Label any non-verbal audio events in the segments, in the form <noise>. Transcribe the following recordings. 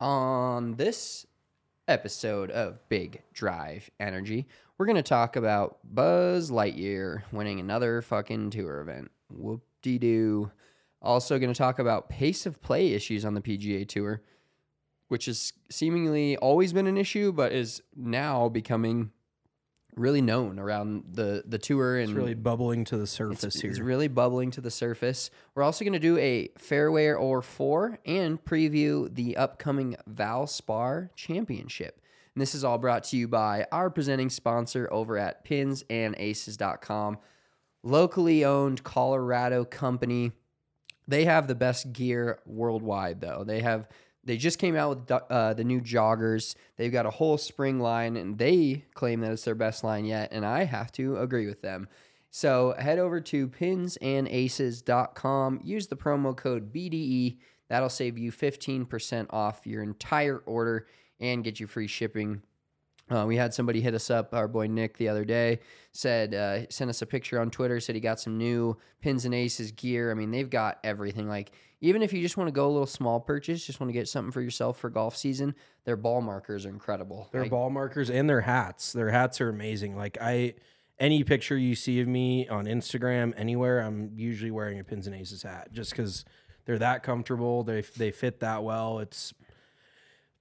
On this episode of Big Drive Energy, we're going to talk about Buzz Lightyear winning another fucking tour event. Whoop de doo. Also, going to talk about pace of play issues on the PGA Tour, which has seemingly always been an issue, but is now becoming really known around the the tour and It's really bubbling to the surface it's, here. it's really bubbling to the surface. We're also going to do a fairway or fore and preview the upcoming Val Valspar Championship. And this is all brought to you by our presenting sponsor over at pinsandaces.com, locally owned Colorado company. They have the best gear worldwide, though. They have they just came out with uh, the new joggers. They've got a whole spring line, and they claim that it's their best line yet. And I have to agree with them. So head over to pinsandaces.com. Use the promo code BDE. That'll save you 15% off your entire order and get you free shipping. Uh, we had somebody hit us up, our boy Nick, the other day, said, uh, sent us a picture on Twitter, said he got some new Pins and Aces gear. I mean, they've got everything. Like, even if you just want to go a little small purchase, just want to get something for yourself for golf season, their ball markers are incredible. Their Like, ball markers and their hats. Their hats are amazing. Like I, any picture you see of me on Instagram anywhere, I'm usually wearing a pins and aces hat, just because they're that comfortable. They they fit that well. It's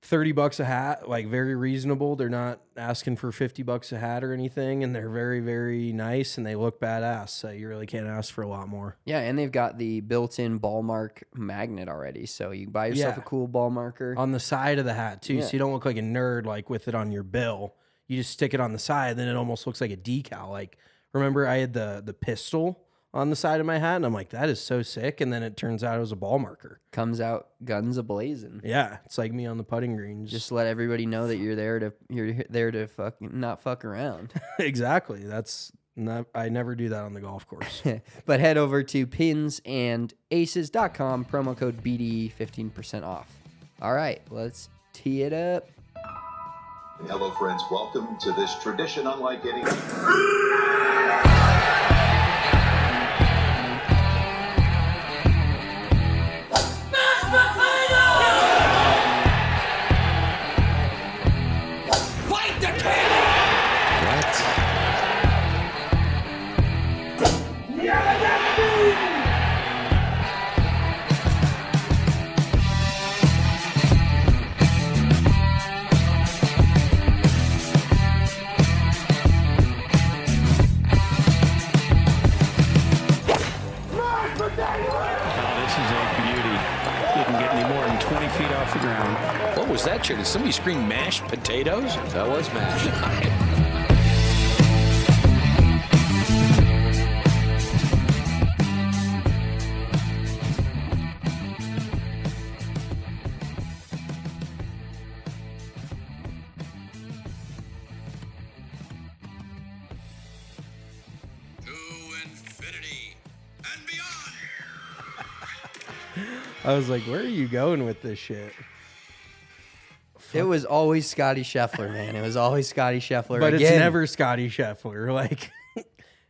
thirty bucks a hat, like very reasonable. They're not asking for fifty bucks a hat or anything, and they're very very nice and they look badass. So you really can't ask for a lot more. Yeah, and they've got the built-in ball mark magnet already, so you buy yourself Yeah. a cool ball marker. on the side of the hat too, Yeah. so you don't look like a nerd like with it on your bill. You just stick it on the side, then it almost looks like a decal. Like remember, I had the the pistol on the side of my hat, and I'm like, that is so sick. And then it turns out it was a ball marker. Comes out guns a blazing. Yeah, it's like me on the putting green. Just Just let everybody know that you're there to you're there to fuck not fuck around. <laughs> exactly. That's not. I never do that on the golf course. <laughs> but head over to pins and pinsandaces.com, promo code BDE, 15% off. All right, let's tee it up. Hello, friends. Welcome to this tradition unlike any. Ground. What was that, Chair? Did somebody scream mashed potatoes? That was mashed. To infinity and beyond. I was like, where are you going with this shit? It was always Scottie Scheffler, man. It was always Scottie Scheffler. But it's never Scottie Scheffler. <laughs> Like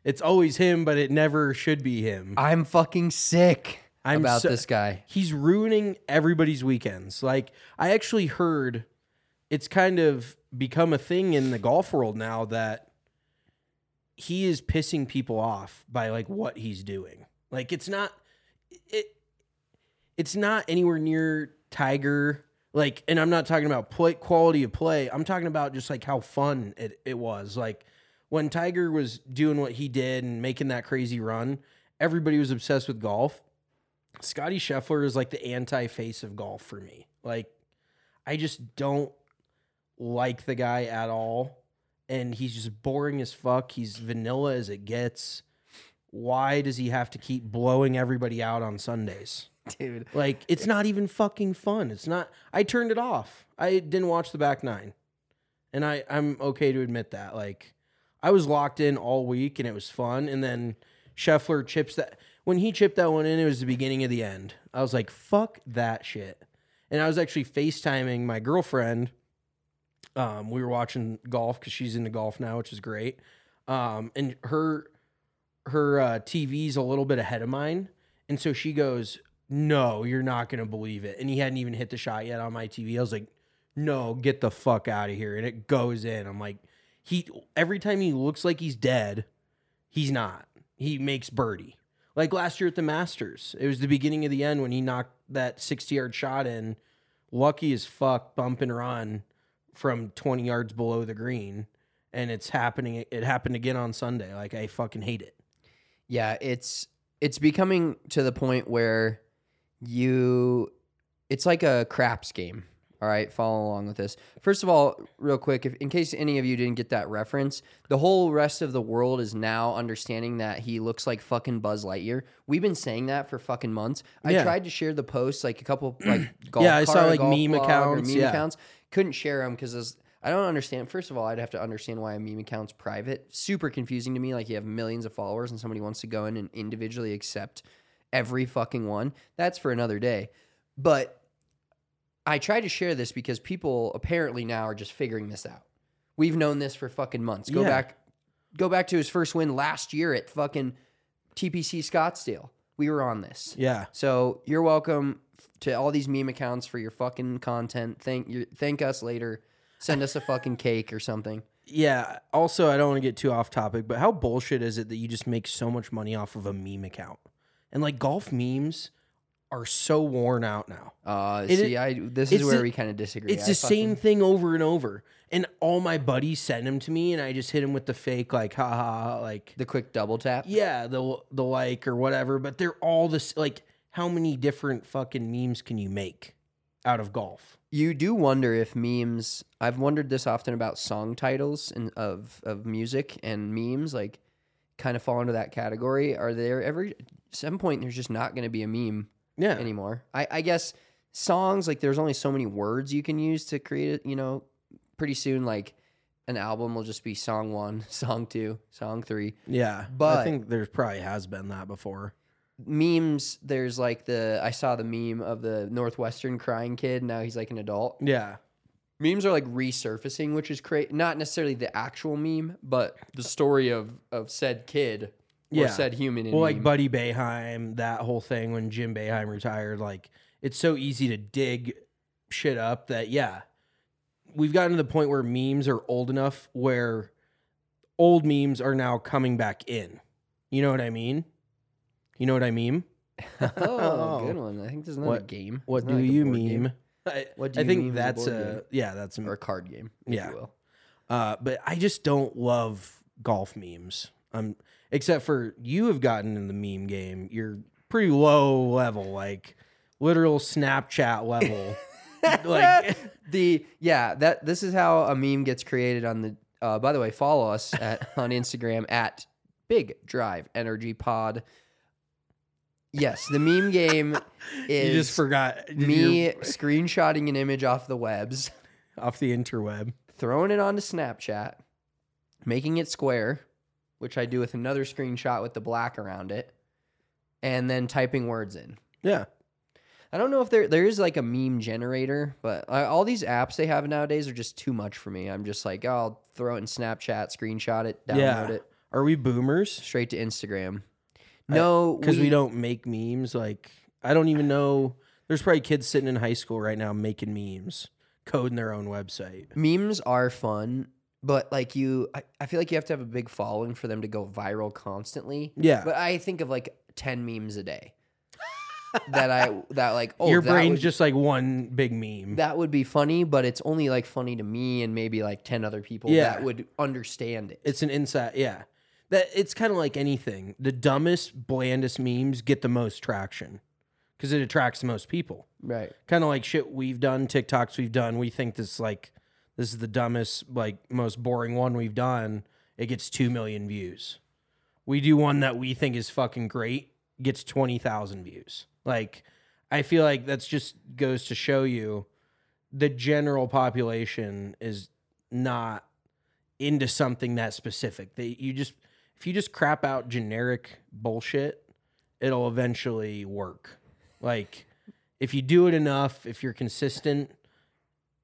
it's always him, but it never should be him. I'm fucking sick I'm about so- this guy. He's ruining everybody's weekends. Like I actually heard it's kind of become a thing in the golf world now that he is pissing people off by like what he's doing. Like it's not it it's not anywhere near Tiger like and I'm not talking about play, quality of play. I'm talking about just like how fun it, it was. Like when Tiger was doing what he did and making that crazy run, everybody was obsessed with golf. Scottie Scheffler is like the anti face of golf for me. Like, I just don't like the guy at all. And he's just boring as fuck. He's vanilla as it gets. Why does he have to keep blowing everybody out on Sundays? Dude. Like it's not even fucking fun. It's not. I turned it off. I didn't watch the back nine, and I I'm okay to admit that. Like I was locked in all week and it was fun. And then Scheffler chips that when he chipped that one in, it was the beginning of the end. I was like, fuck that shit. And I was actually FaceTiming my girlfriend. Um, we were watching golf because she's into golf now, which is great. Um, and her her uh, TV's a little bit ahead of mine, and so she goes, "No, you're not gonna believe it." And he hadn't even hit the shot yet on my TV. I was like, "No, get the fuck out of here!" And it goes in. I'm like, he every time he looks like he's dead, he's not. He makes birdie. Like last year at the Masters, it was the beginning of the end when he knocked that 60 yard shot in. Lucky as fuck, bump and run from 20 yards below the green. And it's happening. It happened again on Sunday. Like, I fucking hate it. Yeah, it's it's becoming to the point where you it's like a craps game. All right, follow along with this. First of all, real quick, if in case any of you didn't get that reference, the whole rest of the world is now understanding that he looks like fucking Buzz Lightyear. We've been saying that for fucking months. I Yeah. tried to share the post, like a couple <clears throat> like golf Yeah, I saw, cart, like, golf meme blog or accounts, meme yeah. accounts. Couldn't share them because I don't understand. First of all, I'd have to understand why a meme account's private. Super confusing to me. Like you have millions of followers and somebody wants to go in and individually accept every fucking one. That's for another day. But I try to share this because people apparently now are just figuring this out. We've known this for fucking months. Go Yeah. back go back to his first win last year at fucking TPC Scottsdale. We were on this. Yeah. So you're welcome to all these meme accounts for your fucking content. Thank you thank us later. Send us a fucking <laughs> cake or something. Yeah. Also, I don't want to get too off topic, but how bullshit is it that you just make so much money off of a meme account? And like golf memes are so worn out now. Uh, It- see, I this is where the- we kind of disagree. It's I the same thing over and over. And all my buddies send them to me, and I just hit them with the fake, like, ha ha, ha, like, the quick double tap. yeah, the the like or whatever. But they're all this. Like, how many different fucking memes can you make out of golf? You do wonder if memes. I've wondered this often about song titles and of of music and memes, like kind of fall into that category. Are there ever some point there's just not going to be a meme Yeah, anymore? I, I guess songs like there's only so many words you can use to create it. You know, pretty soon like an album will just be song one, <laughs> song two, song three. yeah. But- I think there's probably has been that before. Memes. There's like the I saw the meme of the Northwestern crying kid. Now he's like an adult. Yeah, memes are like resurfacing, which is great. Not necessarily the actual meme, but the story of of said kid Yeah. said human. In well, like. Buddy Boeheim, that whole thing when Jim Boeheim retired. Like, it's so easy to dig shit up that yeah, we've gotten to the point where memes are old enough where old memes are now coming back in. You know what I mean? You know what I mean? <laughs> oh, good one. I think there's another What- game. What do like a you game? I, What do you I think meme a that's board a yeah, that's or a a card game. If Yeah. you will. uh, but I just don't love golf memes. Um, except for you have gotten in the meme game. You're pretty low level, like literal Snapchat level. <laughs> like the yeah that this is how a meme gets created on the. Uh, by the way, follow us at <laughs> on Instagram at Big Drive Energy Pod. Yes, the meme game is <laughs> you just forgot me You're screenshotting an image off the webs. off the interweb. throwing it onto Snapchat, making it square, which I do with another screenshot with the black around it, and then typing words in. Yeah. I don't know if there there is like a meme generator, but uh, all these apps they have nowadays are just too much for me. I'm just like, oh, I'll throw it in Snapchat, screenshot it, download yeah. it Are we boomers? straight to Instagram. No, Because we, don't make memes. Like I don't even know. There's probably kids sitting in high school right now making memes, coding their own website. memes are fun, but like you, I, I feel like you have to have a big following for them to go viral constantly. Yeah. But I think of like 10 memes a day <laughs> that I, that like, oh, Your that brain's would, just like one big meme. that would be funny, but it's only like funny to me and maybe like 10 other people Yeah. that would understand it. It's an insight. Yeah. That it's kind of like anything. The dumbest, blandest memes get the most traction because it attracts the most people. right. Kind of like shit we've done, TikToks we've done. We think this like this is the dumbest, like most boring one we've done. It gets two million views. We do one that we think is fucking great, gets twenty thousand views. Like I feel like that's just goes to show you the general population is not into something that specific. They you just if you just crap out generic bullshit, it'll eventually work. Like if you do it enough, if you're consistent,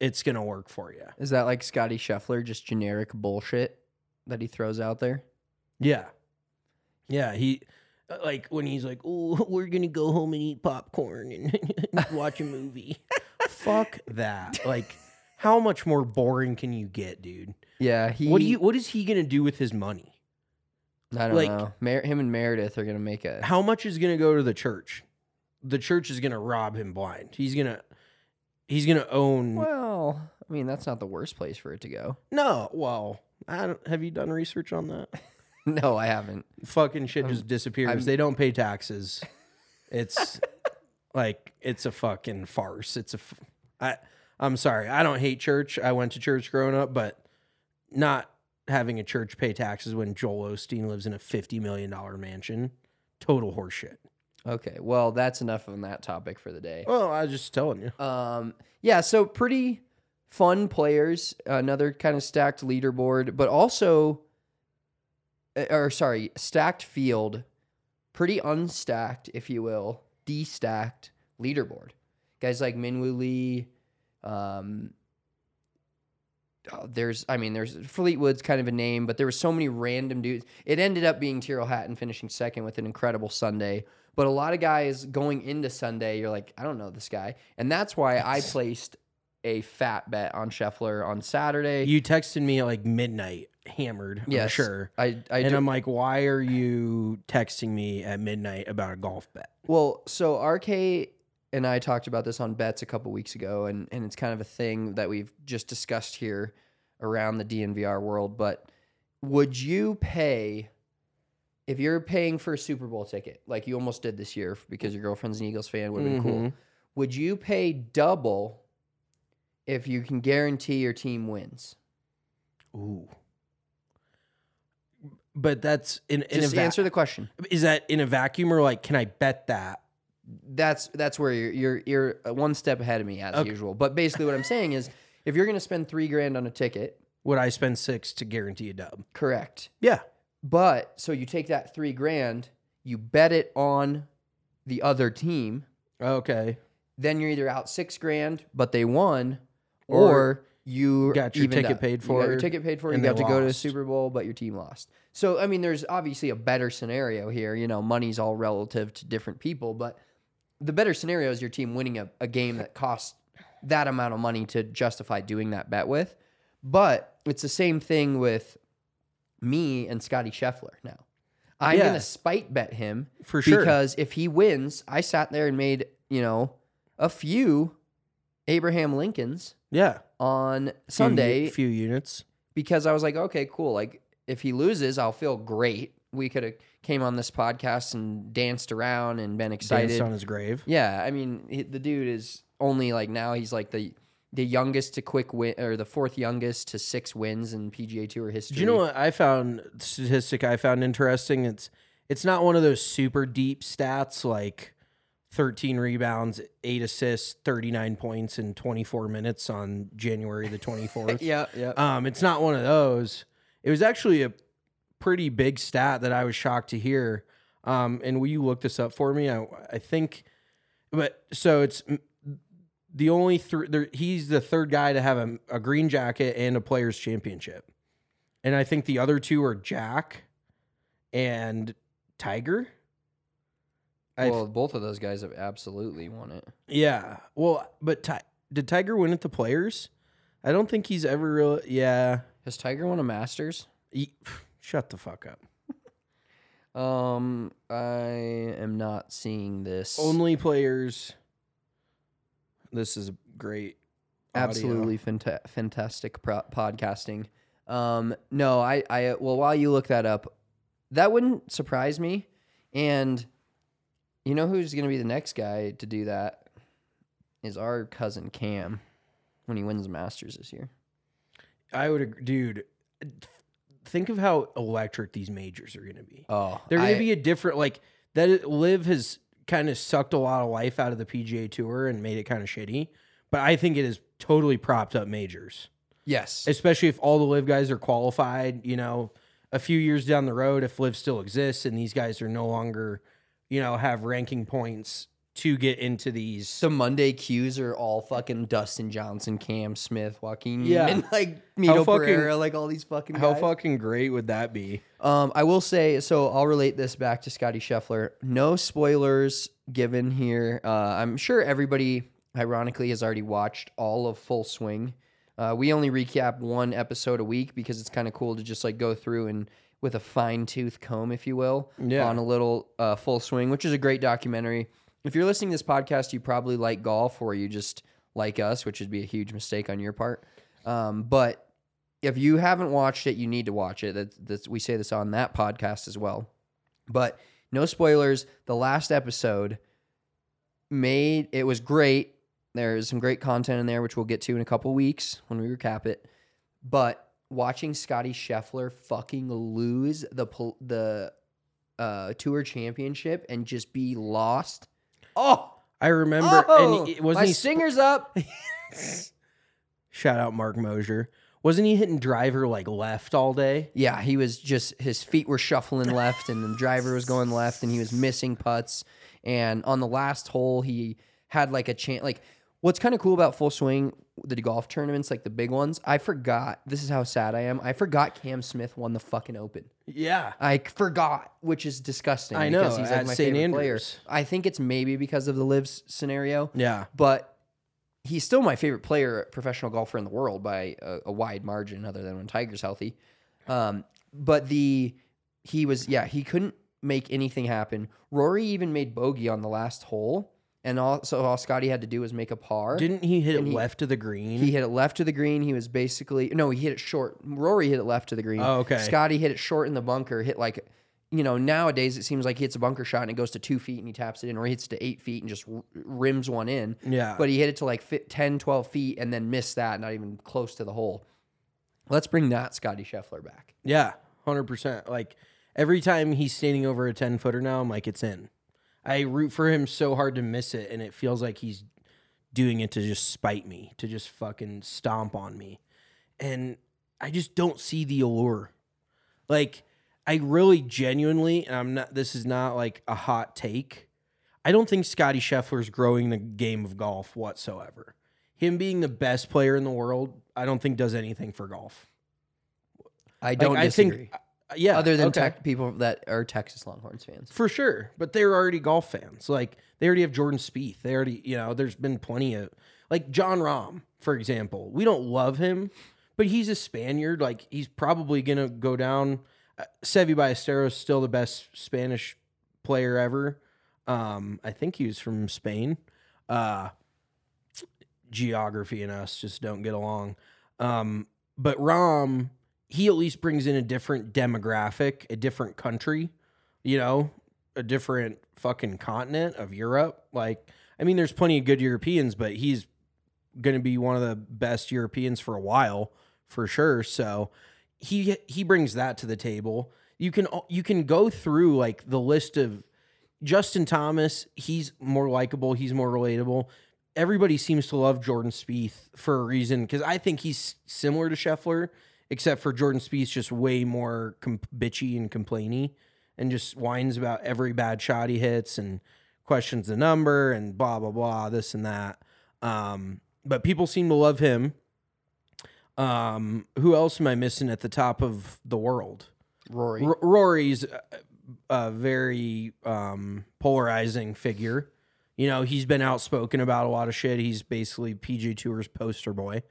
it's gonna work for you. Is that like Scottie Scheffler, just generic bullshit that he throws out there? Yeah. Yeah, he uh, like when he's like, "Oh, <laughs> we're going to go home and eat popcorn and <laughs> watch a movie." <laughs> Fuck that. Like how much more boring can you get, dude? Yeah, he. What do you what is he going to do with his money? I don't like- know. Mer- him and Meredith are gonna make a. How much is going to go to the church? The church is going to rob him blind. He's going to he's going to own Well, I mean, that's not the worst place for it to go. No, well, I don't, have you done research on that? <laughs> No, I haven't. Fucking shit just disappears. I'm- they don't pay taxes. <laughs> It's like it's a fucking farce. It's a. F- I I'm sorry. I don't hate church. I went to church growing up, but not having a church pay taxes when Joel Osteen lives in a fifty million dollar mansion. Total horseshit. Okay, well, that's enough on that topic for the day. Well, I was just telling you. Um, yeah, so pretty fun players. Another kind of stacked leaderboard, but also, uh, or sorry, stacked field, pretty unstacked, if you will, destacked leaderboard. Guys like Minwoo Lee. Um, oh, there's, I mean, there's Fleetwood's kind of a name, but there were so many random dudes. It ended up being Tyrrell Hatton finishing second with an incredible Sunday. But a lot of guys going into Sunday, you're like, I don't know this guy. And that's why I placed a fat bet on Scheffler on Saturday. You texted me at like midnight, hammered. I'm sure. I, I and do- I'm like, why are you texting me at midnight about a golf bet? Well, so RK and I talked about this on bets a couple weeks ago, and, and it's kind of a thing that we've just discussed here around the DNVR world. But would you pay if you're paying for a Super Bowl ticket, like you almost did this year because your girlfriend's an Eagles fan, would have been cool. Mhm. Would you pay double if you can guarantee your team wins? Ooh. But that's in, in Just a va- answer the question. Is that in a vacuum or like can I bet that? That's that's where you're you're you're one step ahead of me as Okay. usual. But basically, what I'm saying is, <laughs> if you're going to spend three grand on a ticket, Would I spend six to guarantee a dub? correct. Yeah. But so you take that three grand, you bet it on the other team, Okay. then you're either out six grand, but they won, Or or, you got your ticket up. paid You got your for, ticket paid for. You and got to go to the. Super Bowl, but your team lost. So I mean, there's obviously a better scenario here. You know, money's all relative to different people, but the better scenario is your team winning a, a game that costs that amount of money to justify doing that bet with. But it's the same thing with me and Scottie Scheffler now. I'm Yeah. gonna spite bet him For sure. because if he wins, I sat there and made you know a few Abraham Lincolns Yeah. on Few Sunday few units. because I was like, okay, cool. Like if he loses, I'll feel great. We could have came on this podcast and danced around and been excited. Danced on his grave. Yeah, I mean, he, the dude is only like now he's like the the youngest to quick win or the fourth youngest to six wins in PGA Tour history. Do you know what I found statistic I found interesting? It's it's not one of those super deep stats like 13 rebounds, 8 assists, 39 points in 24 minutes on January the 24th. <laughs> Yeah, yeah. Um, it's not one of those. It was actually a pretty big stat that I was shocked to hear. Um, and will you look this up for me? I, I think, but so it's the only three. He's the third guy to have a, a green jacket and a players championship, and I think the other two are Jack and Tiger. Well, both of those guys have absolutely won it. yeah. Well, but Ti- did Tiger win at the players? I don't think he's ever really. Yeah. Has Tiger won a Masters? He- shut the fuck up. <laughs> Um, I am not seeing this. Only players. This is great. audio. absolutely fanta- fantastic pro- podcasting. Um, no, I, I, well, while you look that up, that wouldn't surprise me. And you know who's going to be the next guy to do that is our cousin Cam when he wins the Masters this year. I would dude. Think of how electric these majors are going to be. Oh, They're going to be a different like that. LIV has kind of sucked a lot of life out of the PGA Tour and made it kind of shitty. But I think it has totally propped up majors, Yes. especially if all the LIV guys are qualified. You know, a few years down the road, if LIV still exists and these guys are no longer, you know, have ranking points to get into these. the Monday cues are all fucking Dustin Johnson, Cam Smith, Joaquin, Yeah. and <laughs> like Mito fucking- Pereira, like all these fucking How guys. fucking great would that be? Um, I will say so. I'll relate this back to Scottie Scheffler. No spoilers given here. Uh, I'm sure everybody, ironically, has already watched all of Full Swing. Uh, we only recap one episode a week because it's kind of cool to just like go through and with a fine tooth comb, if you will, Yeah. on a little uh, Full Swing, which is a great documentary. If you're listening to this podcast, you probably like golf or you just like us, which would be a huge mistake on your part. Um, but if you haven't watched it, you need to watch it. That, that's, we say this on that podcast as well. But no spoilers. The last episode made it was great. There's some great content in there, which we'll get to in a couple weeks when we recap it. But watching Scottie Scheffler fucking lose the the uh, tour championship and just be lost. Oh, I remember, oh, and it, wasn't my he? singer's up. <laughs> Shout out Mark Mosier. Wasn't he hitting driver like left all day? Yeah, he was just his feet were shuffling left, and the driver was going left, and he was missing putts. And on the last hole, he had like a chance. Like, what's kind of cool about full swing, the golf tournaments, like the big ones. I forgot. This is how sad I am. I forgot Cam Smith won the fucking Open. Yeah. I forgot, which is disgusting. I know, because he's like my St. favorite player. I think it's maybe because of the LIV's scenario. Yeah. but he's still my favorite player, professional golfer in the world by a, a wide margin, other than when Tiger's healthy. Um, but the he was yeah he couldn't make anything happen. Rory even made bogey on the last hole, and also all Scottie had to do was make a par. Didn't he hit it he- left to the green? He hit it left to the green. He was basically no, he hit it short. Rory hit it left to the green. Oh, okay. Scottie hit it short in the bunker. Hit like, you know, nowadays it seems like he hits a bunker shot and it goes to two feet and he taps it in, or he hits it to eight feet and just rims one in. Yeah. But he hit it to like fi 10, 12 feet and then missed that, not even close to the hole. Let's bring that Scottie Scheffler back. yeah, hundred percent. Like every time he's standing over a ten footer now, I'm like, it's in. I root for him so hard to miss it, and it feels like he's doing it to just spite me, to just fucking stomp on me, and I just don't see the allure. Like I really genuinely, and I'm not. This is not like a hot take. I don't think Scottie Scheffler's growing the game of golf whatsoever. Him being the best player in the world, I don't think does anything for golf. I don't I disagree. think, yeah, Other than okay. tech, people that are Texas Longhorns fans. for sure. But they're already golf fans. Like they already have Jordan Spieth. They already, you know, there's been plenty of like Jon Rahm, for example. We don't love him, but he's a Spaniard. Like he's probably gonna go down. Uh, Seve Ballesteros is still the best Spanish player ever. Um, I think he was from Spain. Uh, geography and us just don't get along. Um, but Rahm, he at least brings in a different demographic, a different country, you know, a different fucking continent of Europe. Like, I mean, there's plenty of good Europeans, but he's going to be one of the best Europeans for a while, for sure. So he he brings that to the table. You can you can go through like the list of Justin Thomas. He's more likable. He's more relatable. Everybody seems to love Jordan Spieth for a reason because I think he's similar to Scheffler, except for Jordan Spieth's just way more com- bitchy and complainy, and just whines about every bad shot he hits and questions the number and blah blah blah this and that. Um, but people seem to love him. Um, who else am I missing at the top of the world? Rory. R- Rory's a, a very um, polarizing figure. You know, he's been outspoken about a lot of shit. He's basically PG Tour's poster boy.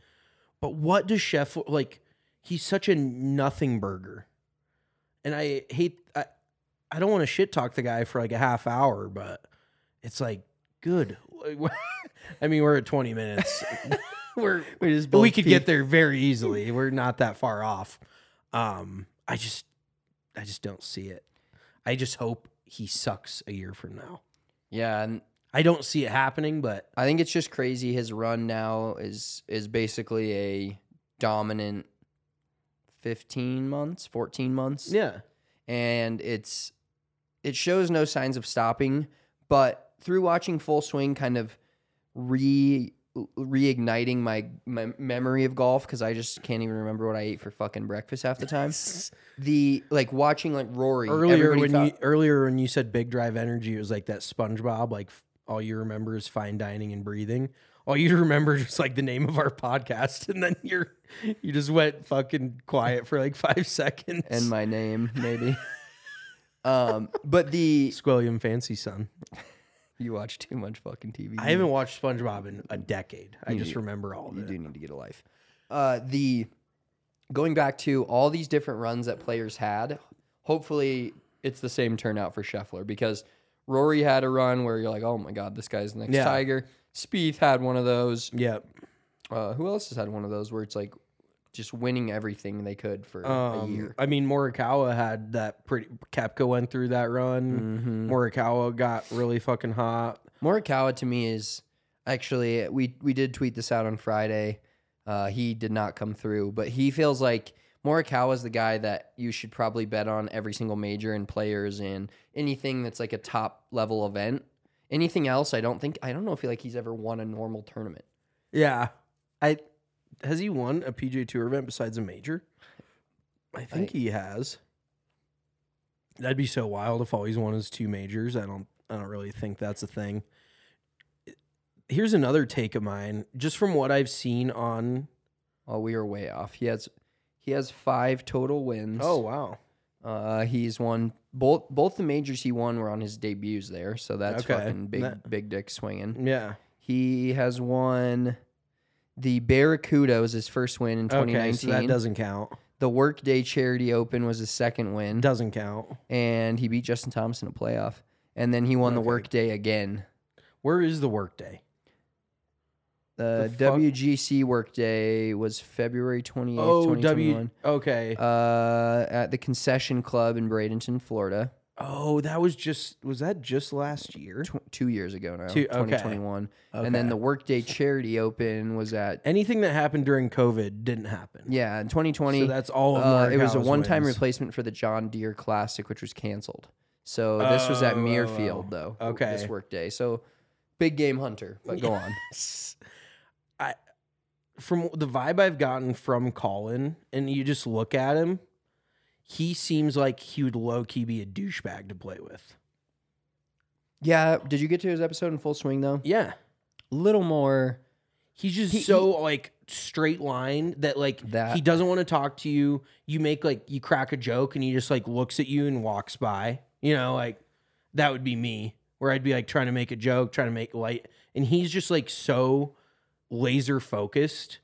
But what does Scheffler like? He's such a nothing burger, and I hate. I, I don't want to shit talk the guy for like a half hour, but it's like good. <laughs> I mean, we're at twenty minutes. <laughs> we're We just we could get there very easily. We're not that far off. Um, I just, I just don't see it. I just hope he sucks a year from now. Yeah, and I don't see it happening, but I think it's just crazy. His run now is is basically a dominant fifteen months, fourteen months. yeah, and it's it shows no signs of stopping. But through watching Full Swing, kind of re reigniting my, my memory of golf because I just can't even remember what I ate for fucking breakfast half the time. <laughs> the like watching like Rory Earlier when thought- you earlier when you said big drive energy, it was like that SpongeBob. Like all you remember is fine dining and breathing. All you remember is like the name of our podcast, and then you're you just went fucking quiet for like five seconds. and my name maybe. <laughs> um, but the Squilliam Fancyson. you watch too much fucking TV. I haven't watched SpongeBob in a decade. I You just remember all of You it. do need to get a life. Uh, the going back to all these different runs that players had. Hopefully, it's the same turnout for Scheffler because Rory had a run where you're like, oh my god, this guy's the next Yeah. Tiger. Spieth had one of those. Yep. Uh, who else has had one of those where it's like just winning everything they could for a Um, year? I mean, Morikawa had that pretty. Koepka went through that run. Mm-hmm. Morikawa got really fucking hot. Morikawa to me is actually we we did tweet this out on Friday. Uh, he did not come through, but he feels like Morikawa is the guy that you should probably bet on every single major and players and anything that's like a top level event. Anything else, I don't think I don't know if he like he's ever won a normal tournament. Yeah, I has he won a PJ Tour event besides a major? I think I- he has. That'd be so wild if all he's won is two majors. I don't. I don't really think that's a thing. Here's another take of mine, just from what I've seen on. Oh, we are way off. He has he has five total wins. Oh wow, Uh, he's won both both the majors he won were on his debuts there, so that's Okay. fucking big That- big dick swinging. yeah. He has won the Barracuda was his first win in 2019. Okay, so that doesn't count. the Workday Charity Open was his second win, Doesn't count. and he beat Justin Thomas in a playoff. And then he won the Okay. Workday again. Where is the workday? The, The fuck? WGC Workday was February 28th, Oh, 2021. W. Okay. Uh, at the Concession Club in Bradenton, Florida, oh, that was just. Was that just last year? tw- two years ago now, Two- okay. 2021. And then the Workday Charity Open was at Anything that happened during COVID didn't happen. yeah in 2020. So that's all of Uh, it was a one-time wins. replacement for the John Deere Classic, which was canceled. So this was at Oh, oh, Muirfield, oh. though. Okay. this workday. So big game hunter. But go <laughs> on. I from the vibe I've gotten from Collin, and you just look at him, he seems like he would low key be a douchebag to play with. Yeah. Did you get to his episode in full swing though? Yeah, A little more. he's just He- so like straight line that like That- he doesn't want to talk to you. You make like you crack a joke, and he just like looks at you and walks by. You know, like that would be me, where I'd be like trying to make a joke, trying to make light, and he's just like so laser focused,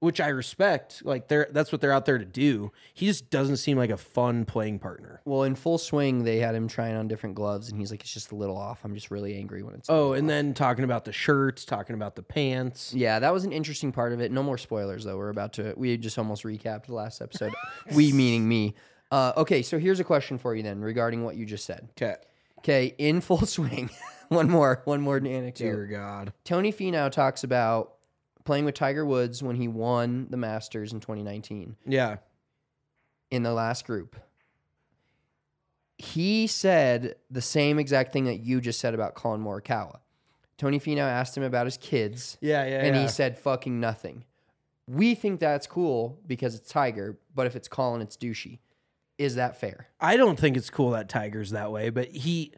which I respect. Like they're that's what they're out there to do. He just doesn't seem like a fun playing partner. Well, in full swing, they had him trying on different gloves, and he's like, "It's just a little off. I'm just really angry when it's." Oh, and off." then talking about the shirts, talking about the pants. Yeah, that was an interesting part of it. No more spoilers though. We're about to. We just almost recapped the last episode. <laughs> we meaning me. Uh, okay, so here's a question for you then regarding what you just said. Okay. Okay, in full <laughs> swing. one more, one more anecdote. Dear God. Tony Finau talks about playing with Tiger Woods when he won the Masters in 2019 Yeah. in the last group. He said the same exact thing that you just said about Collin Morikawa. Tony Finau asked him about his kids, Yeah, yeah. and yeah. he said fucking nothing. We think that's cool because it's Tiger, but if it's Collin, it's douchey. Is that fair? I don't think it's cool that Tiger's that way, but he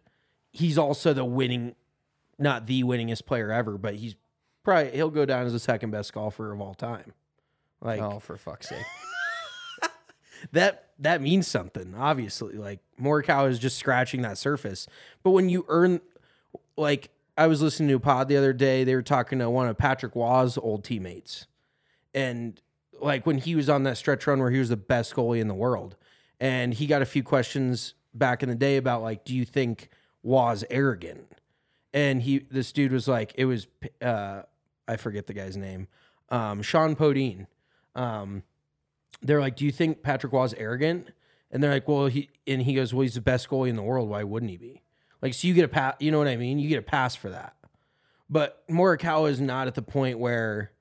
he's also the winning not the winningest player ever, but he's probably he'll go down as the second best golfer of all time. Like oh, for fuck's sake. <laughs> that that means something, obviously. Like Morikawa is just scratching that surface. But when you earn like I was listening to a pod the other day, they were talking to one of Patrick Roy's old teammates. And like when he was on that stretch run where he was the best goalie in the world. And he got a few questions back in the day about like, do you think Roy's arrogant? And he this dude was like, it was uh I forget the guy's name. Um Shjon Podein. Um they're like, "Do you think Patrick Roy's arrogant?" And they're like, "Well, he," and he goes, "Well, he's the best goalie in the world. Why wouldn't he be?" Like, so you get a pass. You know what I mean? You get a pass for that. But Morikawa is not at the point where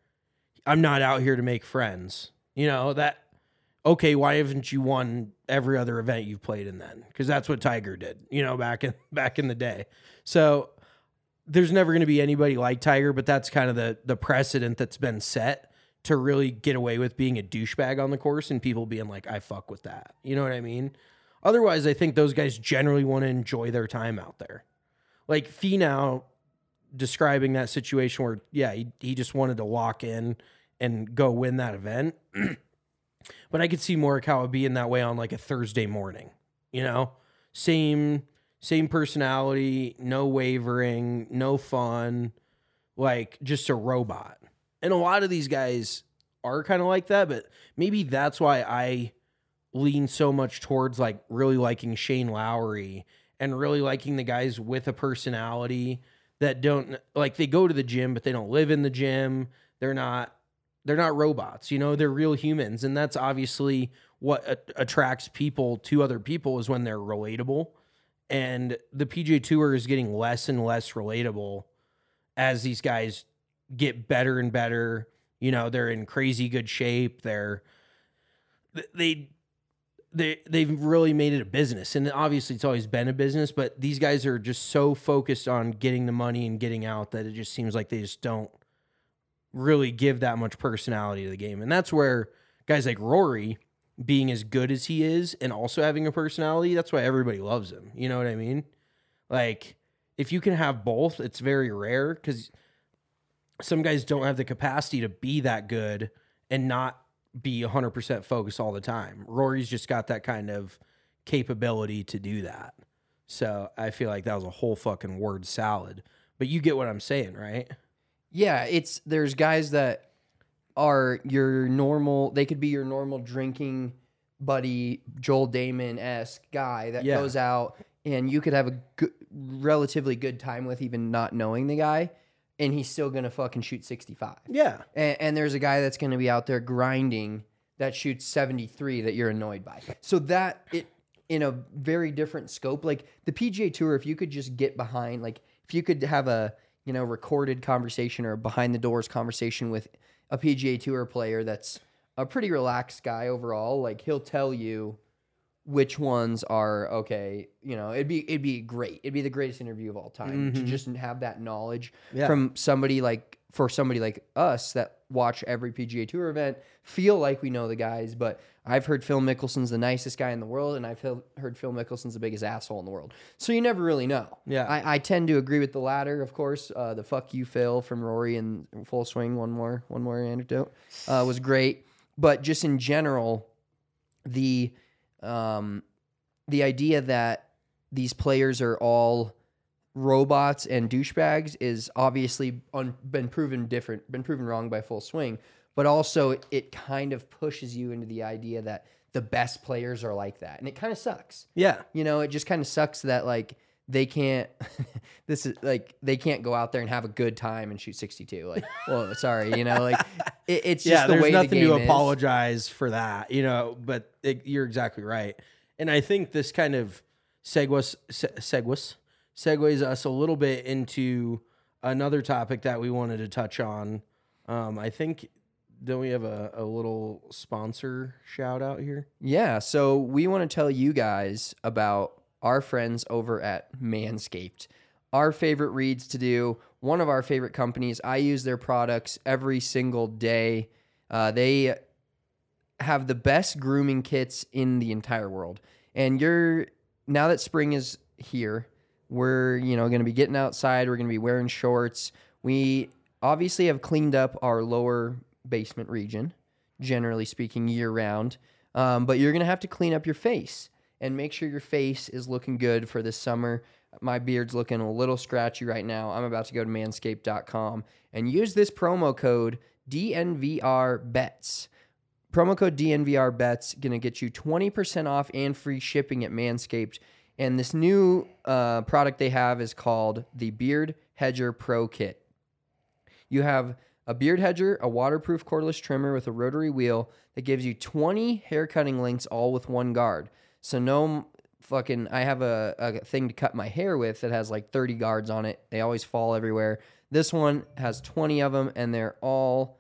I'm not out here to make friends. You know that. Okay, why haven't you won every other event you've played in then? Because that's what Tiger did. You know, back in <laughs> back in the day. So there's never going to be anybody like Tiger, but that's kind of the the precedent that's been set to really get away with being a douchebag on the course and people being like, I fuck with that. You know what I mean? Otherwise, I think those guys generally want to enjoy their time out there. Like Finau describing that situation where, yeah, he, he just wanted to lock in and go win that event. <clears throat> but I could see Morikawa being that way on like a Thursday morning, you know? Same same personality, no wavering, no fun, like just a robot. And a lot of these guys are kind of like that, but maybe that's why I lean so much towards like really liking Shane Lowry and really liking the guys with a personality that don't like they go to the gym but they don't live in the gym. They're not they're not robots, you know, they're real humans and that's obviously what a- attracts people to other people is when they're relatable. And the PGA Tour is getting less and less relatable as these guys get better and better. You know, they're in crazy good shape. They're they they they've really made it a business. And obviously it's always been a business, but these guys are just so focused on getting the money and getting out that it just seems like they just don't really give that much personality to the game. And that's where guys like Rory being as good as he is and also having a personality, that's why everybody loves him. You know what I mean? Like if you can have both, it's very rare cuz some guys don't have the capacity to be that good and not be 100% focused all the time. Rory's just got that kind of capability to do that. So I feel like that was a whole fucking word salad. But you get what I'm saying, right? Yeah, it's there's guys that are your normal. They could be your normal drinking buddy, Joel Dahmen esque guy that Yeah. goes out and you could have a good, relatively good time with, even not knowing the guy, and he's still gonna fucking shoot sixty five. Yeah. And, and there's a guy that's gonna be out there grinding that shoots seventy three that you're annoyed by. So that it in a very different scope. Like the PGA Tour, if you could just get behind, like if you could have a you know recorded conversation or behind the doors conversation with a PGA Tour player that's a pretty relaxed guy overall, like he'll tell you which ones are okay. You know, it'd be it'd be great. It'd be the greatest interview of all time to mm-hmm. just have that knowledge Yeah. from somebody like for somebody like us that watch every PGA Tour event, feel like we know the guys. But I've heard Phil Mickelson's the nicest guy in the world, and I've heard- Phil Mickelson's the biggest asshole in the world. So you never really know. Yeah. I, I tend to agree with the latter, of course. Uh, the "fuck you, Phil" from Rory and Full Swing. One more, one more anecdote uh, was great. But just in general, the um, the idea that these players are all robots and douchebags is obviously un- been proven different, been proven wrong by Full Swing. But also, it, it kind of pushes you into the idea that the best players are like that, and it kind of sucks. Yeah. You know, it just kind of sucks that like they can't. <laughs> this is like they can't go out there and have a good time and shoot sixty two. Like, <laughs> well, sorry, you know, like it, it's just yeah, the there's way nothing the game to is. apologize for that, you know. But it, you're exactly right, and I think this kind of segues segues segues us a little bit into another topic that we wanted to touch on. Um, I think don't we have a, a little sponsor shout out here? Yeah, so we want to tell you guys about our friends over at Manscaped. Our favorite reads to do, one of our favorite companies. I use their products every single day. Uh, they have the best grooming kits in the entire world. And you're now that spring is here, we're, you know, going to be getting outside, we're going to be wearing shorts. We obviously have cleaned up our lower basement region, generally speaking, year round. Um, but you're going to have to clean up your face and make sure your face is looking good for this summer. My beard's looking a little scratchy right now. I'm about to go to manscaped.com and use this promo code DNVRBETS. Promo code DNVRBETS going to get you 20% off and free shipping at Manscaped. And this new uh, product they have is called the Beard Hedger Pro Kit. You have a beard hedger, a waterproof cordless trimmer with a rotary wheel that gives you 20 hair cutting links all with one guard. So no fucking I have a, a thing to cut my hair with that has like 30 guards on it. They always fall everywhere. This one has 20 of them and they're all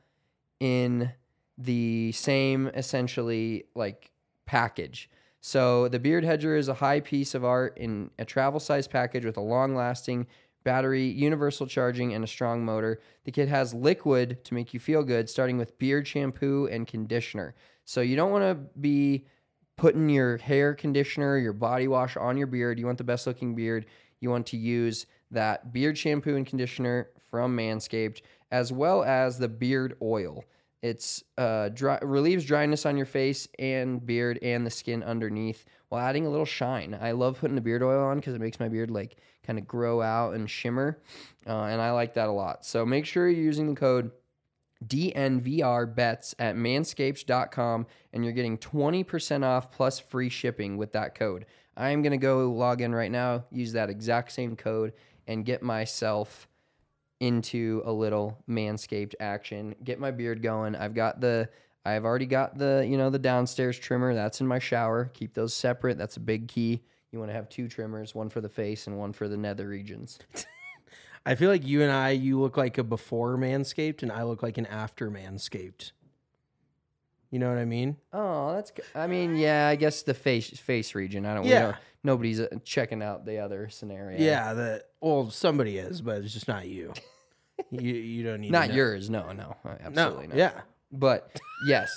in the same essentially like package. So the beard hedger is a high piece of art in a travel size package with a long lasting battery, universal charging, and a strong motor. The kit has liquid to make you feel good, starting with beard shampoo and conditioner. So you don't want to be putting your hair conditioner, your body wash on your beard. You want the best looking beard. You want to use that beard shampoo and conditioner from Manscaped, as well as the beard oil. It's uh, dry, relieves dryness on your face and beard and the skin underneath while adding a little shine. I love putting the beard oil on because it makes my beard like kind of grow out and shimmer, uh, and I like that a lot. So make sure you're using the code DNVRBets at manscaped.com and you're getting 20% off plus free shipping with that code. I am going to go log in right now, use that exact same code, and get myself into a little manscaped action. Get my beard going. I've got the I've already got the, you know, the downstairs trimmer. That's in my shower. Keep those separate. That's a big key. You want to have two trimmers, one for the face and one for the nether regions. <laughs> I feel like you and I, you look like a before Manscaped, and I look like an after Manscaped. You know what I mean? Oh, that's. Good. I mean, yeah. I guess the face face region. I don't. Yeah. don't- nobody's uh, checking out the other scenario. Yeah, that well, somebody is, but it's just not you. <laughs> you you don't need to Not know. yours. No, no, uh, No, absolutely not. yeah. But yes,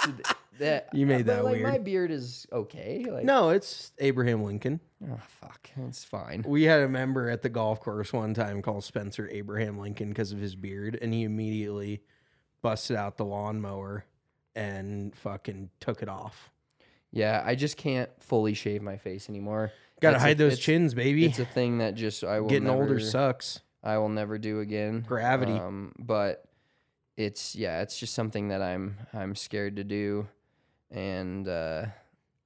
that <laughs> You made but, that like, My weird. beard is okay. Like, No, it's Abraham Lincoln. oh fuck, it's fine. We had a member at the golf course one time called Spencer Abraham Lincoln because of his beard, and he immediately busted out the lawnmower and fucking took it off. Yeah, I just can't fully shave my face anymore. Got to a- hide those it's- chins, baby. It's a thing that just I will Getting older never- sucks. I will never do again. Gravity. Um, but it's yeah, it's just something that I'm I'm scared to do, and uh,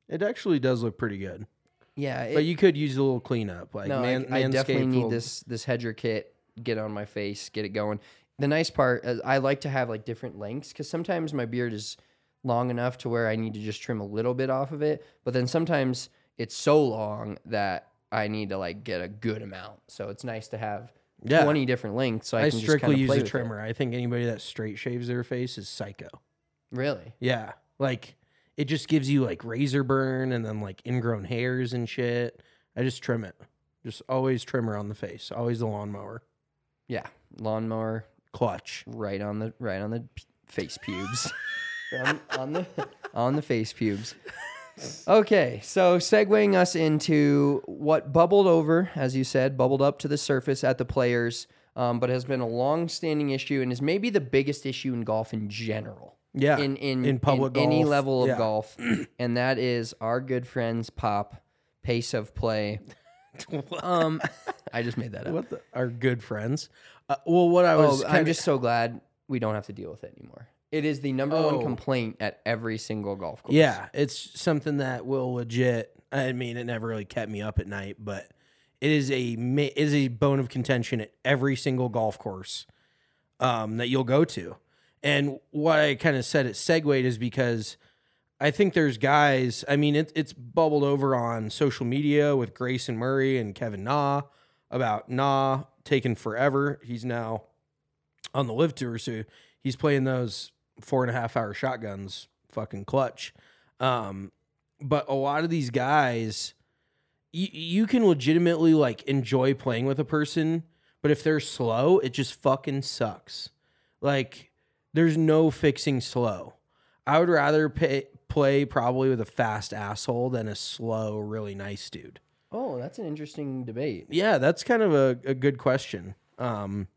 It actually does look pretty good, yeah, it, but you could use a little cleanup. Like no, man, I, I definitely need will- this this hedger kit. Get on my face, get it going. The nice part is I like to have like different lengths because sometimes my beard is long enough to where I need to just trim a little bit off of it, but then sometimes it's so long that I need to like get a good amount. So it's nice to have Yeah. twenty different lengths. So I, I can strictly just use play a with it. trimmer. I think anybody that straight shaves their face is psycho. Really? Yeah, like it just gives you like razor burn and then like ingrown hairs and shit. I just trim it. Just always trimmer on the face. Always the lawnmower. Yeah, lawnmower Clutch. right on the right on the p- face pubes, <laughs> on, on the on the face pubes. Okay, so segueing us into what bubbled over, as you said, bubbled up to the surface at the players, um, but has been a long-standing issue and is maybe the biggest issue in golf in general. Yeah, in in, in public any golf, level of yeah. golf, <clears throat> and that is our good friends Pop pace of play. <laughs> um, I just made that up. What the, our good friends. Uh, well, what I was Oh, I'm kinda- just so glad we don't have to deal with it anymore. It is the number one Oh. complaint at every single golf course. Yeah, it's something that will legit. I mean, it never really kept me up at night, but it is a ma- is a bone of contention at every single golf course um, that you'll go to. And what I kind of said it segued is because I think there's guys. I mean, it, it's bubbled over on social media with Grayson Murray and Kevin Na about Na taking forever. He's now on the LIV tour, so he's playing those four and a half hour shotguns, fucking clutch. Um, but a lot of these guys, you, you can legitimately like enjoy playing with a person, but if they're slow, it just fucking sucks. Like, there's no fixing slow. I would rather pay, play probably with a fast asshole than a slow, really nice dude. Oh, that's an interesting debate. Yeah, that's kind of a, a good question. Um,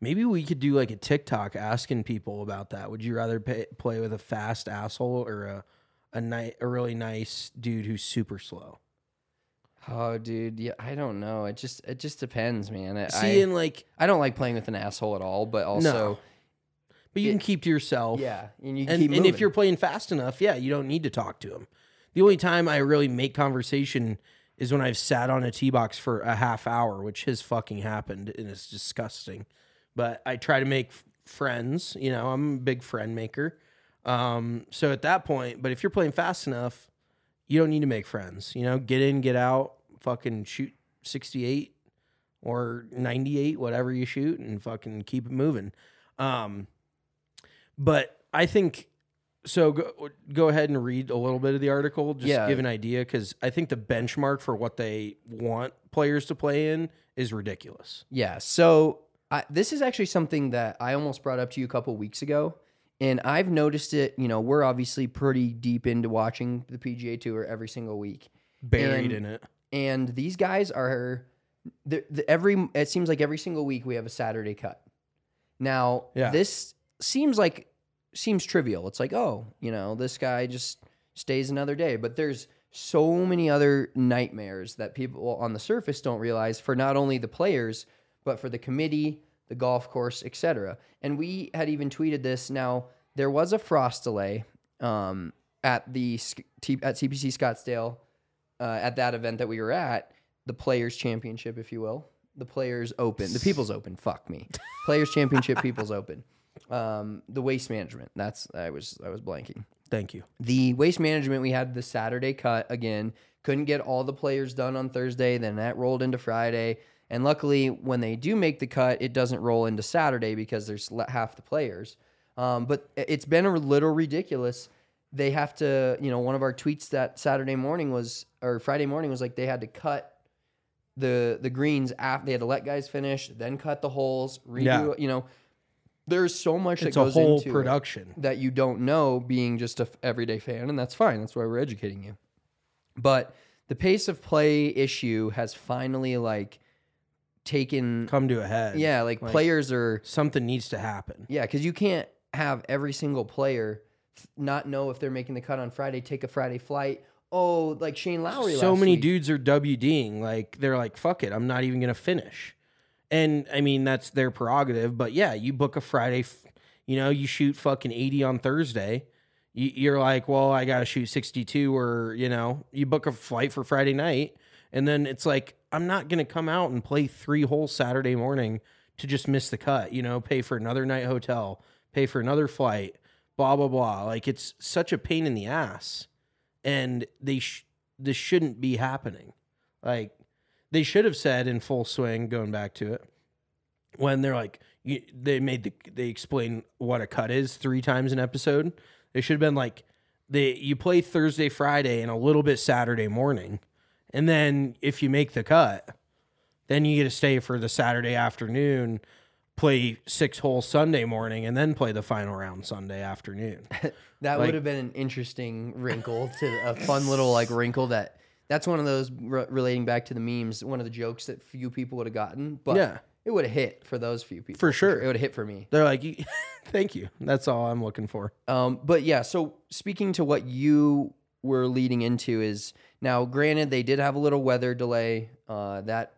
maybe we could do like a TikTok asking people about that. Would you rather pay, play with a fast asshole or a a ni- a really nice dude who's super slow? Oh, dude, yeah, I don't know. It just it just depends, man. I, See, I, and like, I don't like playing with an asshole at all, but also, but you it- can keep to yourself. yeah, and you can and, and if you're playing fast enough, yeah, you don't need to talk to him. The only time I really make conversation is when I've sat on a tee box for a half hour, which has fucking happened, and it's disgusting. But I try to make f- friends. You know, I'm a big friend maker. Um, so at that point, but if you're playing fast enough, you don't need to make friends. You know, get in, get out, fucking shoot 68 or 98, whatever you shoot, and fucking keep it moving. Um, but I think so. Go, go ahead and read a little bit of the article, just Yeah. give an idea, because I think the benchmark for what they want players to play in is ridiculous. Yeah. So I, this is actually something that I almost brought up to you a couple weeks ago, and I've noticed it. You know, we're obviously pretty deep into watching the PGA Tour every single week, Buried And- in it. and these guys are the, the, every. It seems like every single week we have a Saturday cut. Now, Yeah. this seems like seems trivial. It's like, oh, you know, this guy just stays another day, but there's so many other nightmares that people on the surface don't realize for not only the players but for the committee, the golf course, etc. And we had even tweeted this. Now there was a frost delay um, at the at TPC Scottsdale uh, at that event that we were at, the Players Championship, if you will, the Players Open, the People's Open. Fuck me, <laughs> Players Championship, People's Open. Um, the Waste Management. That's I was I was blanking. Thank you. The waste management, we had the Saturday cut again. Couldn't get all the players done on Thursday. Then that rolled into Friday. And luckily, when they do make the cut, it doesn't roll into Saturday because there's half the players. Um, but it's been a little ridiculous. They have to, you know, one of our tweets that Saturday morning was, or Friday morning was like they had to cut the the greens after they had to let guys finish, then cut the holes, redo. Yeah. You know, there's so much It's that a goes whole into production. that you don't know being just a f- everyday fan, and that's fine. That's why we're educating you. But the pace of play issue has finally like taken. Come to a head. yeah, like, Like- players are. Something needs to happen. Yeah, because you can't have every single player f- not know if they're making the cut on Friday, take a Friday flight. Oh, like Shane Lowry. so many week. dudes are WDing. Like they're like, fuck it, I'm not even gonna finish. And I mean that's their prerogative. But yeah, you book a Friday. You know, you shoot fucking 80 on Thursday. You, you're like, well, I gotta shoot 62, or you know, you book a flight for Friday night, and then it's like, I'm not gonna come out and play three holes Saturday morning to just miss the cut. You know, pay for another night hotel, pay for another flight, blah blah blah. Like it's such a pain in the ass and they sh- this shouldn't be happening. Like they should have said in full swing, going back to it, when they're like you, they made the they explain what a cut is three times an episode. They should have been like they you play Thursday, Friday, and a little bit Saturday morning, and then if you make the cut, then you get to stay for the Saturday afternoon. Play six holes Sunday morning and then play the final round Sunday afternoon. <laughs> That Like- would have been an interesting wrinkle to a fun little like wrinkle that that's one of those re- relating back to the memes. One of the jokes that few people would have gotten, but Yeah. it would have hit for those few people For sure. It would have hit for me. They're like, <laughs> "Thank you." That's all I'm looking for. Um, but yeah, so speaking to what you were leading into is now, granted, they did have a little weather delay uh, that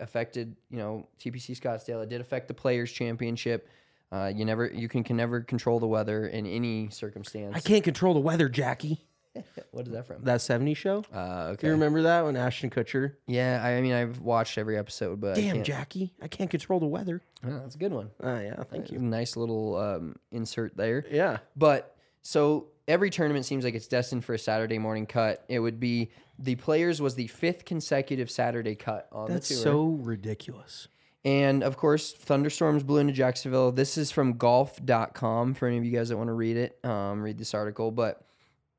affected, you know, TPC Scottsdale. It did affect the Players Championship. Uh, you never, you can, can never control the weather in any circumstance. I can't control the weather, Jackie. <laughs> What is that from? That 70 show. Uh, okay. you remember that when Ashton Kutcher? Yeah, I, I mean, I've watched every episode, but Damn, can't- Jackie, I can't control the weather. Oh, that's a good one. Oh yeah, thank you. Nice little um, insert there. Yeah, But so every tournament seems like it's destined for a Saturday morning cut. It would be the players was the fifth consecutive Saturday cut on that's the tour. so ridiculous. and of course, thunderstorms blew into Jacksonville. This is from golf.com for any of you guys that want to read it, um, read this article. But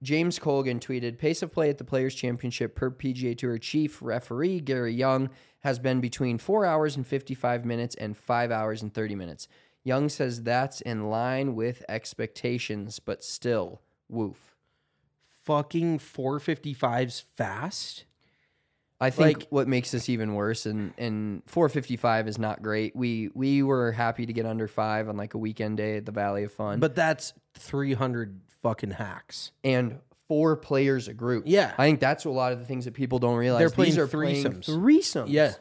James Colgan tweeted Pace of play at the Players' Championship per PGA Tour chief referee Gary Young has been between 4 hours and 55 minutes and 5 hours and 30 minutes. Young says that's in line with expectations, but still, woof. Fucking 455s fast. I think Like- what makes this even worse, and and 455 is not great. We we were happy to get under five on like a weekend day at the Valley of Fun, But that's 300 fucking hacks. and four players a group. Yeah. I think that's a lot of the things that people don't realize. They're playing These are playing threesomes. threesomes. Yeah.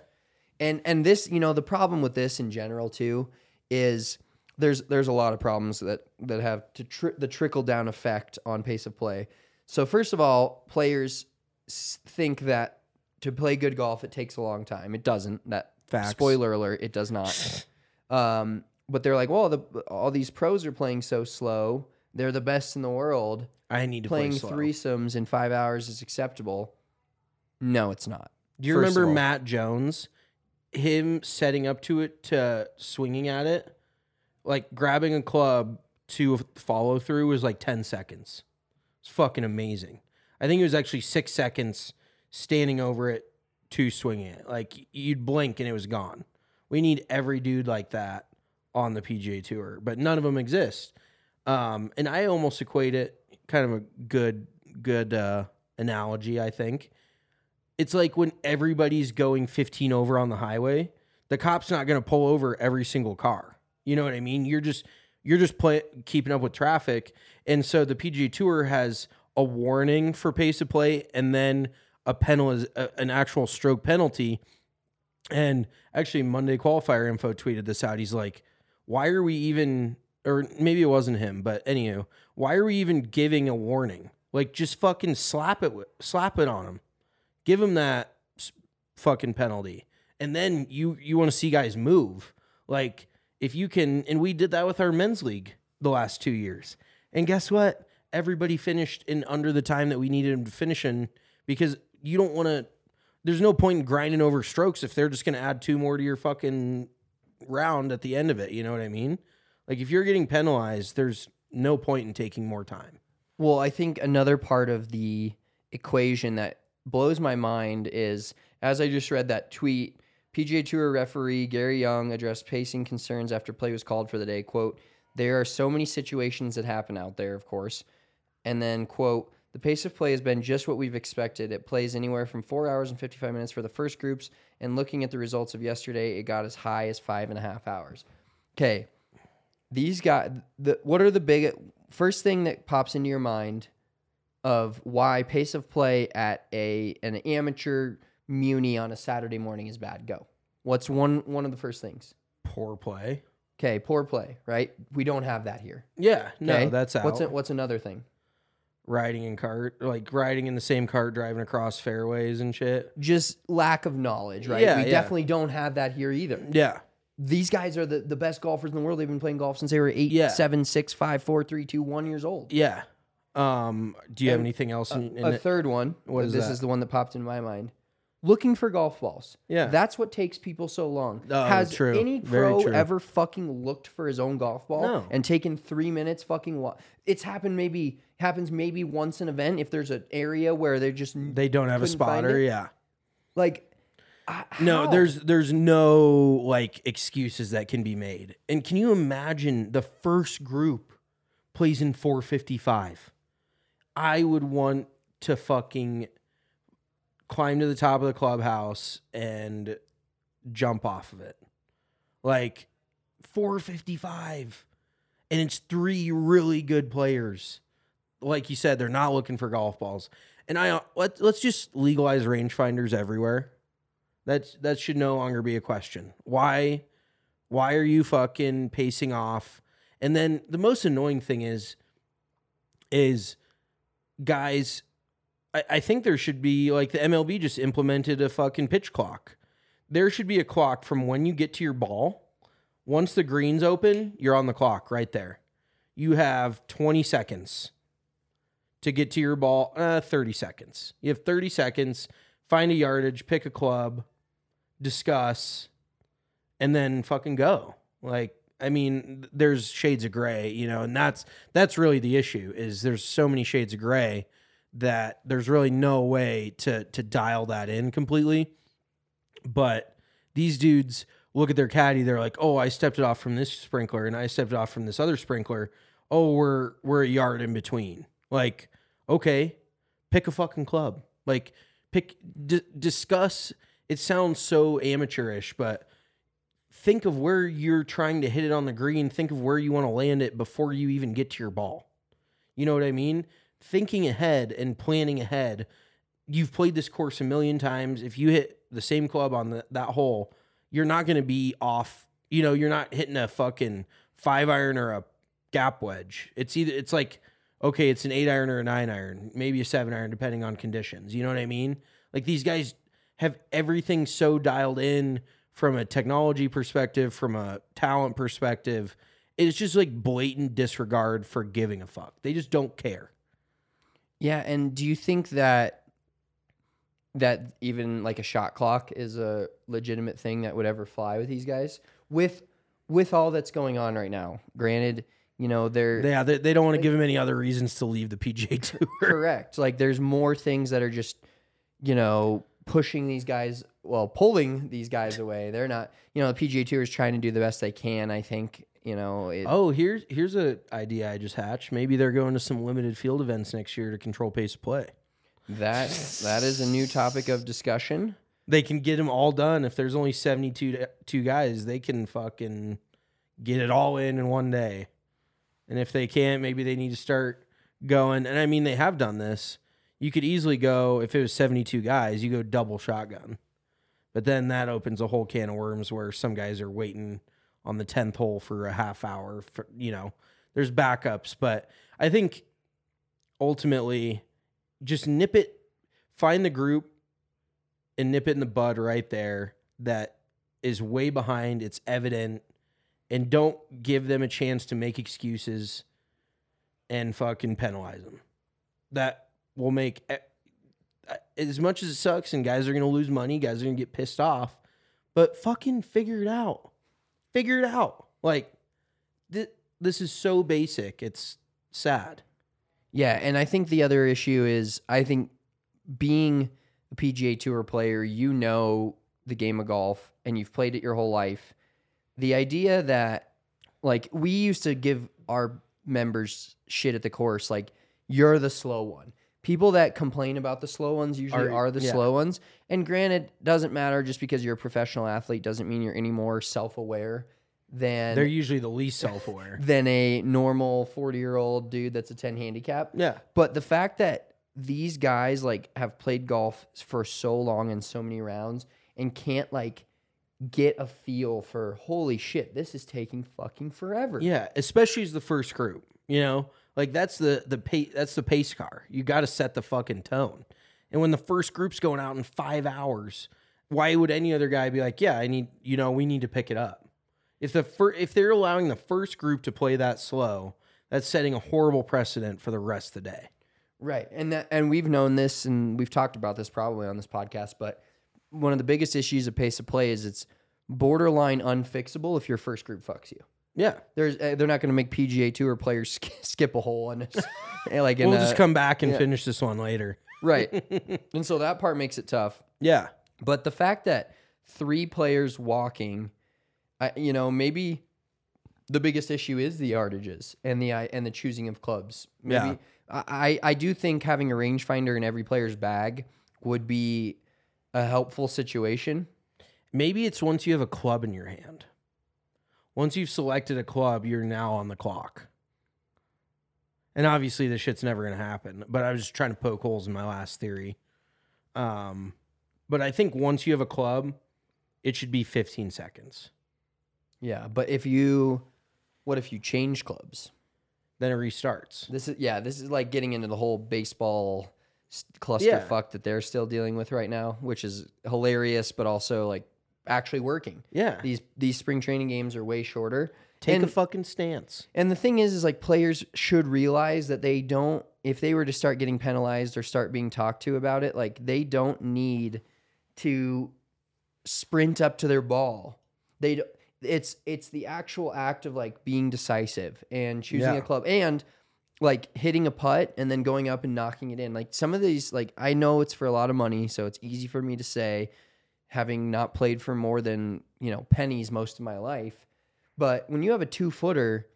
and and this, you know, the problem with this in general too is there's there's a lot of problems that that have to tri- the trickle down effect on pace of play. So first of all, players think that to play good golf it takes a long time. It doesn't. That Facts. spoiler alert, it does not. <laughs> um, but they're like, well, the all these pros are playing so slow. They're the best in the world. I need to Playing play slow. threesomes in five hours is acceptable. No, it's not. Do you First of remember all. Matt Jones? Him setting up to it to swinging at it, like grabbing a club to follow through was like 10 seconds. It's fucking amazing. I think it was actually six seconds standing over it to swinging it. Like you'd blink and it was gone. We need every dude like that on the PGA Tour, but none of them exist. Um, and I almost equate it kind of a good good uh, analogy. I think it's like when everybody's going 15 over on the highway, the cop's not going to pull over every single car. You know what I mean? You're just you're just play, keeping up with traffic, and so the PGA Tour has a warning for pace of play, and then a penalty, an actual stroke penalty. And actually, Monday qualifier info tweeted this out. He's like, "Why are we even?" Or maybe it wasn't him, but anywho, why are we even giving a warning? Like, just fucking slap it, slap it on him, give him that fucking penalty, and then you you want to see guys move. Like, if you can, and we did that with our men's league the last two years, and guess what? Everybody finished in under the time that we needed them to finish in because you don't want to. There's no point in grinding over strokes if they're just going to add two more to your fucking round at the end of it. You know what I mean? Like if you're getting penalized, there's no point in taking more time. Well, I think another part of the equation that blows my mind is as I just read that tweet, PGA Tour referee Gary Young addressed pacing concerns after play was called for the day. Quote, there are so many situations that happen out there, of course. And then, quote, the pace of play has been just what we've expected. It plays anywhere from four hours and 55 minutes for the first groups. And looking at the results of yesterday, it got as high as five and a half hours. Okay. These guys, the, what are the big, first thing that pops into your mind of why pace of play at a an amateur muni on a Saturday morning is bad? Go. What's one one of the first things? Poor play. Okay, poor play, right? We don't have that here. Yeah, no, Okay? that's out. What's a, what's another thing? riding in cart, like riding in the same cart, driving across fairways and shit. Just lack of knowledge, right? Yeah, we yeah. definitely don't have that here either. Yeah, These guys are the, the best golfers in the world. They've been playing golf since they were eight, Yeah. seven, six, five, four, three, two, one years old. yeah. Um, do you have anything else? In, in a it? third one. What is this that? is the one that popped in my mind. Looking for golf balls. Yeah. That's what takes people so long. Oh, Has true. any pro ever fucking looked for his own golf ball No. and taken three minutes fucking wa- It's happened maybe happens maybe once an event if there's an area where they're just They don't have a spotter. Yeah. like uh, No, there's there's no like excuses that can be made. And can you imagine the first group plays in 455? I would want to fucking climb to the top of the clubhouse and jump off of it. Like 455. And it's three really good players. Like you said, they're not looking for golf balls. And I uh, let, let's just legalize rangefinders everywhere. That that should no longer be a question. Why why are you fucking pacing off? And then the most annoying thing is is guys I, I think there should be like the MLB just implemented a fucking pitch clock. There should be a clock from when you get to your ball. Once the green's open, you're on the clock right there. You have 20 seconds to get to your ball. Uh, 30 seconds. You have 30 seconds. Find a yardage, pick a club, discuss, and then fucking go. Like, I mean, there's shades of gray, you know, and that's that's really the issue. Is there's so many shades of gray that there's really no way to to dial that in completely. But these dudes look at their caddy, they're like, "Oh, I stepped it off from this sprinkler, and I stepped it off from this other sprinkler. Oh, we're we're a yard in between." Like, okay, pick a fucking club. Like, pick d- discuss. It sounds so amateurish, but think of where you're trying to hit it on the green. Think of where you want to land it before you even get to your ball. You know what I mean? Thinking ahead and planning ahead. You've played this course a million times. If you hit the same club on the, that hole, you're not going to be off. You know, you're not hitting a fucking five iron or a gap wedge. It's either it's like okay, it's an eight iron or a nine iron, maybe a seven iron, depending on conditions. You know what I mean? Like these guys have everything so dialed in from a technology perspective, from a talent perspective. It's just like blatant disregard for giving a fuck. They just don't care. Yeah, and do you think that that even like a shot clock is a legitimate thing that would ever fly with these guys? With with all that's going on right now. Granted, you know, they're Yeah, they, they don't want to give him any other reasons to leave the PGA <laughs> Tour. correct. Like there's more things that are just, you know, pushing these guys, well, pulling these guys away. They're not, you know, the PGA Tour is trying to do the best they can. I think, you know, it, Oh, here's here's a idea I just hatched. Maybe they're going to some limited field events next year to control pace of play. that that is a new topic of discussion. They can get them all done. If there's only 72 two guys, they can fucking get it all in in one day. And if they can't, maybe they need to start going. And I mean, they have done this. You could easily go if it was 72 guys, you go double shotgun. But then that opens a whole can of worms where some guys are waiting on the 10th hole for a half hour for, you know, there's backups, but I think ultimately just nip it find the group and nip it in the bud right there that is way behind, it's evident and don't give them a chance to make excuses and fucking penalize them. That will make as much as it sucks and guys are going to lose money, guys are going to get pissed off, but fucking figure it out. Figure it out. Like th- this is so basic. It's sad. Yeah, and I think the other issue is I think being a PGA Tour player, you know the game of golf and you've played it your whole life. The idea that like we used to give our members shit at the course like you're the slow one. People that complain about the slow ones usually Are- are, the yeah. slow ones. And granted, doesn't matter just because you're a professional athlete doesn't mean you're any more self-aware than They're usually the least self-aware. <laughs> than a normal 40 year old dude that's a 10 handicap. Yeah. But the fact that these guys like have played golf for so long and so many rounds and can't like get a feel for holy shit, this is taking fucking forever. Yeah, especially as the first group. You know, like that's the the pace that's the pace car. You got to set the fucking tone. And when the first group's going out in five hours, why would any other guy be like, "Yeah, I need you know we need to pick it up"? If the fir- if they're allowing the first group to play that slow, that's setting a horrible precedent for the rest of the day. Right. And that and we've known this and we've talked about this probably on this podcast, but one of the biggest issues of pace of play is it's borderline unfixable if your first group fucks you. Yeah, There's uh, they're not going to make PGA Tour players <laughs> sk- skip a hole and it's like in we'll a- just come back and yeah. finish this one later. right. <laughs> and so that part makes it tough. Yeah, But the fact that three players walking, I, you know, maybe the biggest issue is the yardages and the and the choosing of clubs. Maybe Yeah. I I I do think having a rangefinder in every player's bag would be a helpful situation. maybe it's once you have a club in your hand. Once you've selected a club, you're now on the clock. And obviously, this shit's never going to happen. But I was just trying to poke holes in my last theory. Um, but I think once you have a club, it should be 15 seconds. Yeah, but if you, what if you change clubs? Then it restarts. This is yeah, this is like getting into the whole baseball clusterfuck Yeah. that they're still dealing with right now, which is hilarious, but also like actually working. Yeah. These these spring training games are way shorter. Take and, a fucking stance. and the thing is, is like players should realize that they don't. If they were to start getting penalized or start being talked to about it, like they don't need to sprint up to their ball. They it's it's the actual act of like being decisive and choosing Yeah. a club and like hitting a putt and then going up and knocking it in. Like some of these like I know it's for a lot of money, so it's easy for me to say having not played for more than, you know, pennies most of my life. But when you have a 2-footer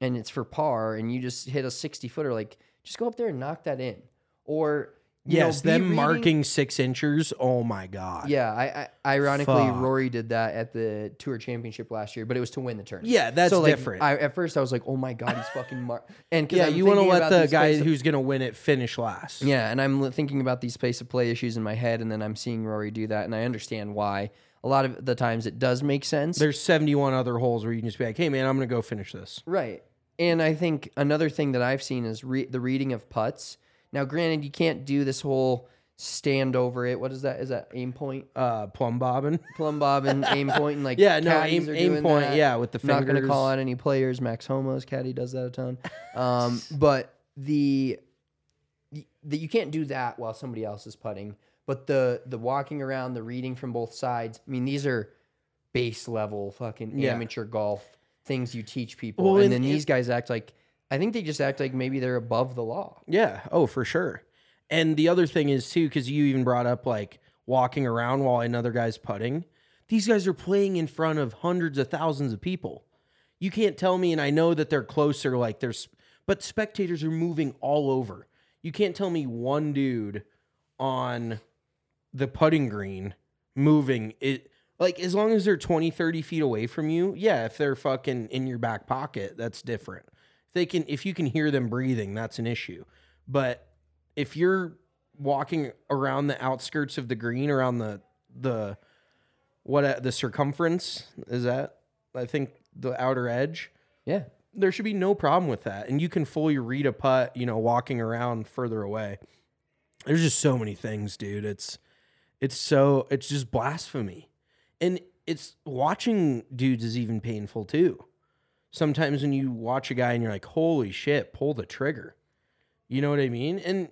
and it's for par and you just hit a 60 footer like just go up there and knock that in. Or you know, yes, them reading- marking six inchers. Oh my God. yeah, I, I ironically Fuck. Rory did that at the Tour Championship last year, but it was to win the tournament. Yeah, that's so, like, different. I, at first, I was like, "Oh my god, he's fucking mar." And Yeah, I'm you want to let the guy of- who's going to win it finish last. yeah, and I'm thinking about these pace of play issues in my head, and then I'm seeing Rory do that, and I understand why. A lot of the times it does make sense. There's 71 other holes where you can just be like, hey, man, I'm going to go finish this. Right. And I think another thing that I've seen is re- the reading of putts. Now, granted, you can't do this whole stand over it. What is that? Is that aim point? Uh, plumb bobbing. <laughs> Plumb bob and aim point and like Yeah, no, aim- aim point, that. yeah, with the Not going to call out any players. Max Homa's caddy does that a ton. <laughs> Um, but the that you can't do that while somebody else is putting. But the the walking around, the reading from both sides. I mean, these are base level fucking Yeah. amateur golf things you teach people. Well, and and then it- these guys act like I think they just act like maybe they're above the law. Yeah. Oh, for sure. And the other thing is too, because you even brought up like walking around while another guy's putting. These guys are playing in front of hundreds of thousands of people. You can't tell me, and I know that they're closer, like there's, but spectators are moving all over. You can't tell me one dude on the putting green moving it like as long as they're 20 30 feet away from you yeah if they're fucking in your back pocket that's different if they can if you can hear them breathing that's an issue but if you're walking around the outskirts of the green around the the what the circumference is that i think the outer edge Yeah. there should be no problem with that. And you can fully read a putt, you know, walking around further away. There's just so many things, dude. It's it's so it's just blasphemy. And it's watching dudes is even painful too. Sometimes when you watch a guy and you're like, holy shit, pull the trigger. You know what I mean? And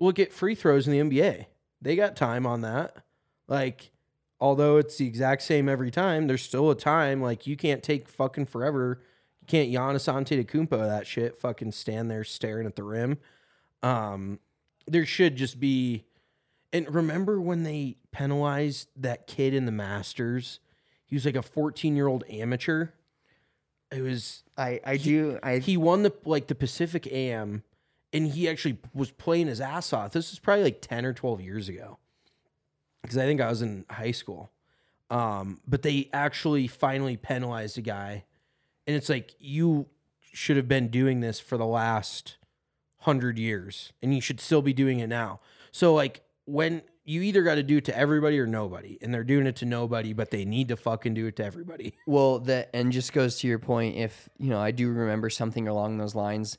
look at free throws in the NBA. They got time on that. Like, although it's the exact same every time, there's still a time. Like, you can't take fucking forever. You can't Giannis Antetokounmpo that shit. Fucking stand there staring at the rim. Um, there should just be. And remember when they penalized that kid in the Masters? He was like a 14 year old amateur. It was I, I do. I he won the like the Pacific AM, and he actually was playing his ass off. This was probably like ten or twelve years ago, because I think I was in high school. Um, but they actually finally penalized a guy, and it's like you should have been doing this for the last hundred years, and you should still be doing it now. So like when you either got to do it to everybody or nobody, and they're doing it to nobody, but they need to fucking do it to everybody. <laughs> Well, that and just goes to your point. If you know, I do remember something along those lines.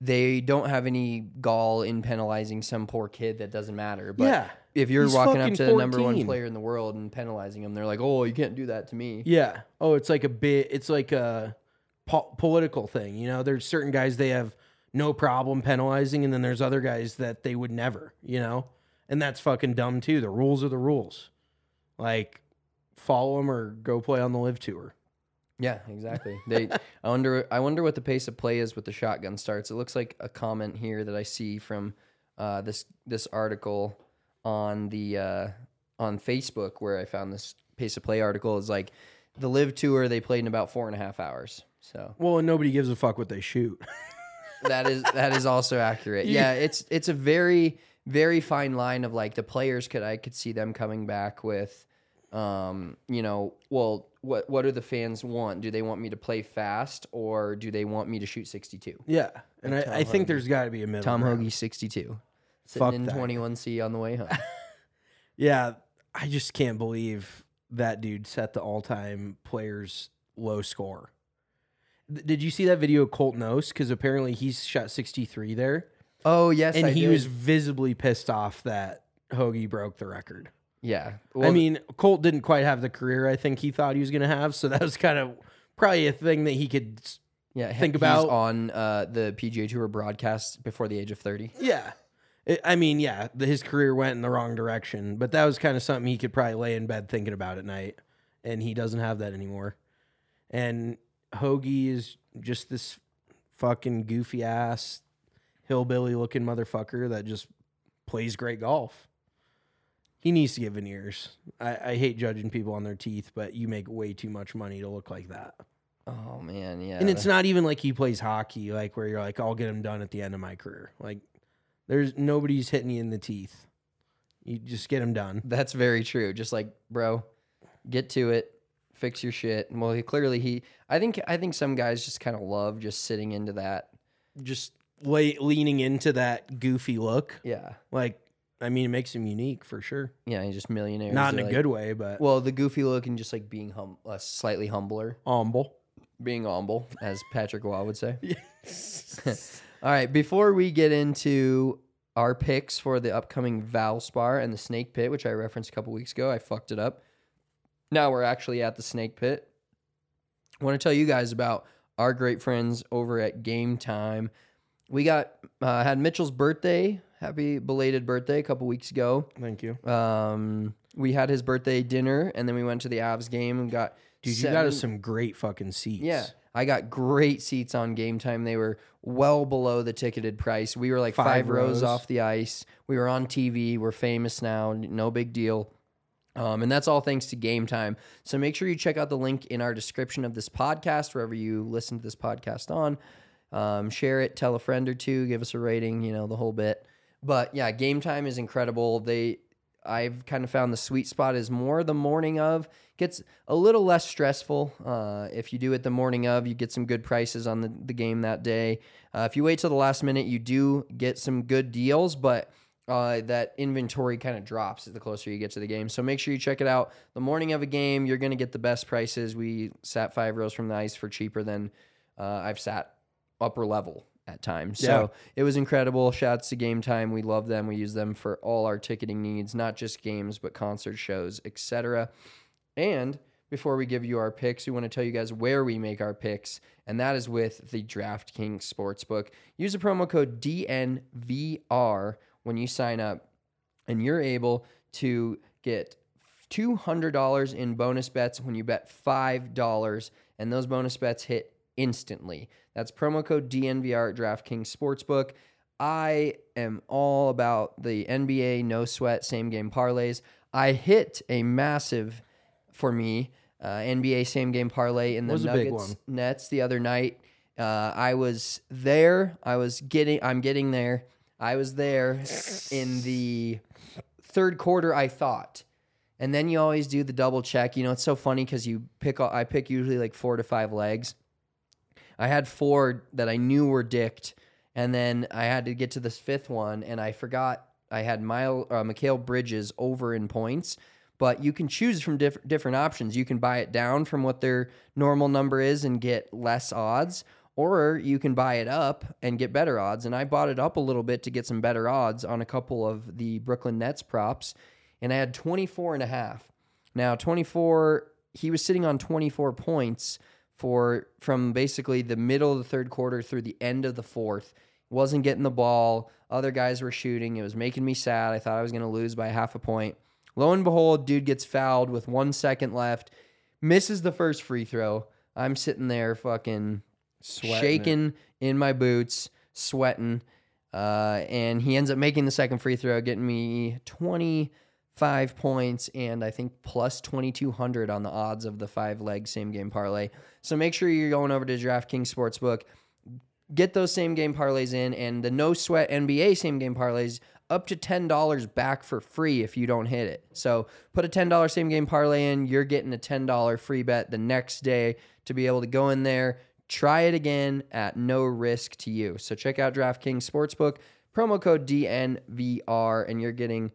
They don't have any gall in penalizing some poor kid that doesn't matter. But Yeah. if you're He's walking up to the number one player in the world and penalizing them, they're like, "Oh, you can't do that to me." Yeah. Oh, it's like a bit. It's like a po- political thing. You know, there's certain guys they have no problem penalizing, and then there's other guys that they would never. You know, and that's fucking dumb too. The rules are the rules. Like, follow them or go play on the LIV tour. Yeah, exactly. They <laughs> I wonder I wonder what the pace of play is with the shotgun starts. It looks like a comment here that I see from uh, this this article on the uh, on Facebook where I found this pace of play article is like the LIV tour they played in about four and a half hours. So Well, and nobody gives a fuck what they shoot. <laughs> that is that is also accurate. Yeah, it's it's a very very fine line of like the players could I could see them coming back with um you know well what what do the fans want do they want me to play fast or do they want me to shoot 62 yeah, and I, I think there's got to be a middle. tom ground. Hoge 62 sitting Fuck in that. 21c on the way home <laughs> Yeah, I just can't believe that dude set the all-time players low score. Th- Did you see that video of Colt Knost? Because apparently he's shot 63 there, oh yes and I he did. was visibly pissed off that Hoge broke the record. yeah I mean, Colt didn't quite have the career I think he thought he was going to have, so <laughs> that was kind of probably a thing that he could. yeah think about- on uh the pga tour broadcast before the age of 30 Yeah. It, I mean, yeah, the, his career went in the wrong direction, but that was kind of something he could probably lay in bed thinking about at night, and he doesn't have that anymore. And Hoge is just this fucking goofy ass hillbilly looking motherfucker that just plays great golf. He needs to get veneers. I, I hate judging people on their teeth, but you make way too much money to look like that. oh man yeah And it's not even like he plays hockey, like where you're like, I'll get him done at the end of my career. Like, there's nobody's hitting you in the teeth. You just get him done. That's very true. Just like, bro, get to it, fix your shit. And well, he clearly he. I think I think some guys just kind of love just sitting into that. Just lay, leaning into that goofy look. Yeah, Like, I mean, it makes him unique for sure. yeah. He's just millionaires. Not in a like- good way, but Well, the goofy look and just like being hum, uh, slightly humbler, humble. being humble, as Patrick Roy would say. <laughs> All right, before we get into our picks for the upcoming Valspar and the Snake Pit, which I referenced a couple weeks ago, I fucked it up. Now we're actually at the Snake Pit. I want to tell you guys about our great friends over at Game Time. We got uh, had Mitchell's birthday. Happy belated birthday a couple weeks ago. Thank you. Um, we had his birthday dinner, and then we went to the Avs game and got. Dude, you got us some great fucking seats. yeah, I got great seats on game time. They were well below the ticketed price. We were like five, Five rows. rows. off the ice. We were on TV. We're famous now. No big deal. Um, and that's all thanks to Game Time. So make sure you check out the link in our description of this podcast, wherever you listen to this podcast on. Um, share it, tell a friend or two, give us a rating, you know, the whole bit. But yeah, Game Time is incredible. They, I've kind of found the sweet spot is more the morning of. Gets a little less stressful. Uh, if you do it the morning of, you get some good prices on the, the game that day. Uh, if you wait till the last minute, you do get some good deals, but uh, that inventory kind of drops the closer you get to the game. So make sure you check it out. The morning of a game, you're going to get the best prices. We sat five rows from the ice for cheaper than uh, I've sat upper level at times. So Yeah. it was incredible. Shouts to Game Time. We love them. We use them for all our ticketing needs, not just games, but concert shows, etc. And before we give you our picks, we want to tell you guys where we make our picks, and that is with the DraftKings Sportsbook. Use the promo code DNVR when you sign up, and you're able to get $200 in bonus bets when you bet $5, and those bonus bets hit instantly. That's promo code DNVR at DraftKings Sportsbook. I am all about the NBA no sweat same game parlays. I hit a massive for me uh, NBA same game parlay in the Was Nuggets. Nets the other night. Uh, I was there. I was getting. I'm getting there. I was there in the third quarter. I thought, and then you always do the double check. You know, it's so funny because you pick. I pick usually like four to five legs. I had four that I knew were dicked, and then I had to get to this fifth one, and I forgot I had Mile uh, Mikal Bridges over in points. But you can choose from diff- different options. You can buy it down from what their normal number is and get less odds, or you can buy it up and get better odds. And I bought it up a little bit to get some better odds on a couple of the Brooklyn Nets props, and I had 24 and a half. Now, 24, he was sitting on 24 points for from basically the middle of the third quarter through the end of the fourth. Wasn't getting the ball. Other guys were shooting. It was making me sad. I thought I was going to lose by half a point. Lo and behold, dude gets fouled with one second left, misses the first free throw. I'm sitting there fucking Sweating it. shaking in my boots, sweating. Uh, and he ends up making the second free throw, getting me 25 points and I think plus 2200 on the odds of the five leg same game parlay. So make sure you're going over to DraftKings Sportsbook, get those same game parlays in, and the no sweat NBA same game parlays up to $10 back for free if you don't hit it. So put a $10 same game parlay in, you're getting a $10 free bet the next day to be able to go in there, try it again at no risk to you. So check out DraftKings Sportsbook, promo code DNVR, and you're getting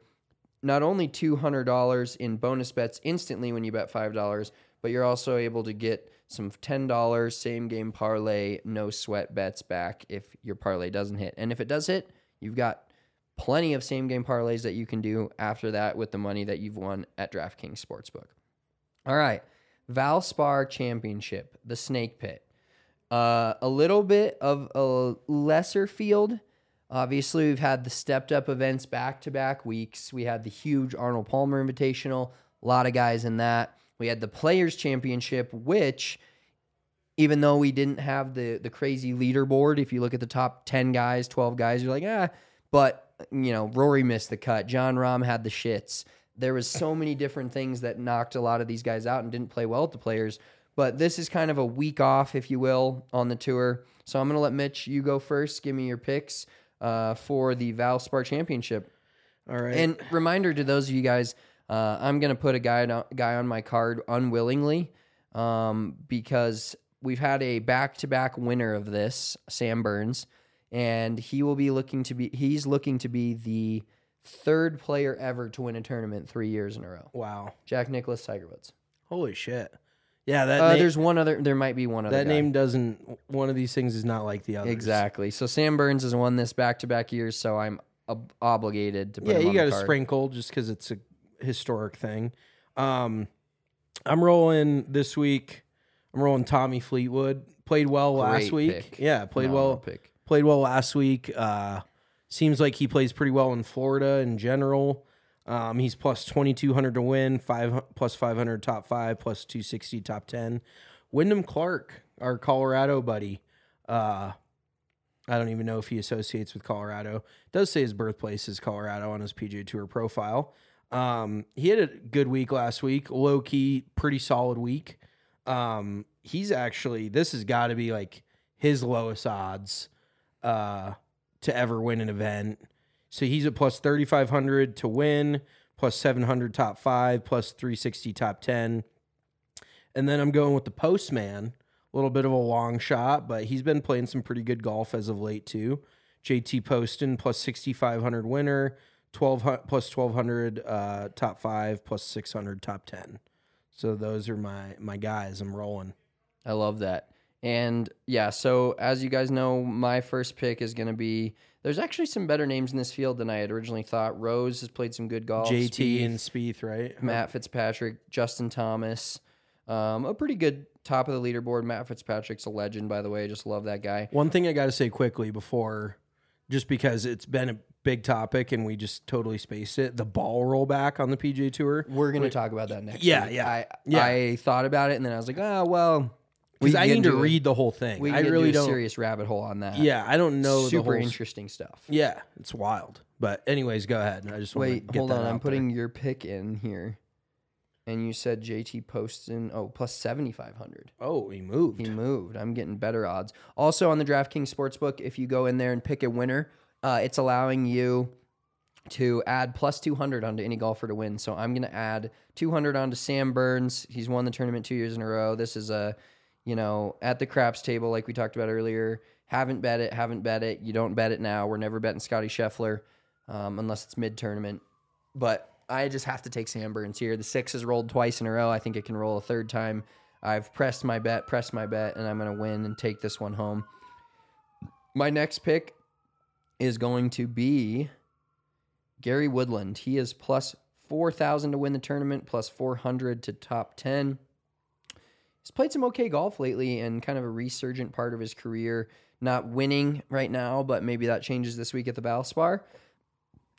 not only $200 in bonus bets instantly when you bet $5, but you're also able to get some $10 same game parlay, no sweat bets back if your parlay doesn't hit. And if it does hit, you've got plenty of same game parlays that you can do after that with the money that you've won at DraftKings Sportsbook. All right. Valspar Championship, the Snake Pit. Uh, a little bit of a lesser field. Obviously, we've had the stepped up events back to back weeks. We had the huge Arnold Palmer Invitational, a lot of guys in that. We had the Players Championship, which, even though we didn't have the the crazy leaderboard, if you look at the top 10 guys, 12 guys, you're like, ah, but, you know, Rory missed the cut. Jon Rahm had the shits. There was so many different things that knocked a lot of these guys out and didn't play well at the Players. But this is kind of a week off, if you will, on the tour. So I'm going to let Mitch, you go first. Give me your picks uh, for the Valspar Championship. All right. And reminder to those of you guys, uh, I'm gonna put a guy on, guy on my card unwillingly, um, because we've had a back to back winner of this, Sam Burns, and he will be looking to be he's looking to be the third player ever to win a tournament three years in a row. wow. Jack Nicklaus, Tiger Woods. Holy shit. Yeah, that Uh, name, there's one other. There might be one other. that guy. name doesn't. One of these things is not like the other. exactly. So Sam Burns has won this back to back years, so I'm ob- obligated to put Yeah, you got to sprinkle just because it's a historic thing. Um, I'm rolling this week. I'm rolling Tommy Fleetwood. Played well last week. pick. Yeah, played Phenomenal well. pick. Played well last week. Uh, seems like he plays pretty well in Florida in general. Um, he's plus 2200 to win, five plus 500 top five, plus 260 top 10. Wyndham Clark, our Colorado buddy. Uh, I don't even know if he associates with Colorado. Does say his birthplace is Colorado on his PGA Tour profile. Um, he had a good week last week, low key, pretty solid week. Um, he's actually this has got to be like his lowest odds uh, to ever win an event. So he's at plus thirty five hundred to win, plus seven hundred top five, plus three sixty top ten. And then I'm going with the postman, a little bit of a long shot, but he's been playing some pretty good golf as of late too. JT Poston plus 6,500 winner, 12 hu- plus 1,200 uh, top five, plus 600 top 10. So those are my my guys. I'm rolling. I love that. And yeah, so as you guys know, my first pick is going to be. There's actually some better names in this field than I had originally thought. Rose has played some good golf. JT Spieth, and Spieth, right? Matt Fitzpatrick, Justin Thomas. Um, a pretty good top of the leaderboard. Matt Fitzpatrick's a legend, by the way. I just love that guy. One thing I got to say quickly before, just because it's been a big topic and we just totally spaced it, the ball rollback on the PGA Tour. We're going to talk about that next. Yeah, week. yeah, I, yeah. I thought about it and then I was like, oh well, Because I need to a- read the whole thing. We I really do a don't. serious rabbit hole on that. Yeah, I don't know the super whole. interesting stuff. Yeah, it's wild. But anyways, go ahead. I just Wait, get hold on. I'm putting there. your pick in here. And you said JT Poston, oh, plus 7,500. Oh, he moved. He moved. I'm getting better odds. Also on the DraftKings Sportsbook, if you go in there and pick a winner, uh, it's allowing you to add plus 200 onto any golfer to win. So I'm going to add 200 onto Sam Burns. He's won the tournament two years in a row. This is a, you know, at the craps table, like we talked about earlier. Haven't bet it, haven't bet it. You don't bet it now. We're never betting Scottie Scheffler um, unless it's mid tournament. But I just have to take Sam Burns here. The six has rolled twice in a row. I think it can roll a third time. I've pressed my bet, pressed my bet, and I'm going to win and take this one home. My next pick is going to be Gary Woodland. He is plus 4,000 to win the tournament, plus 400 to top 10. He's played some okay golf lately and kind of a resurgent part of his career. Not winning right now, but maybe that changes this week at the Valspar.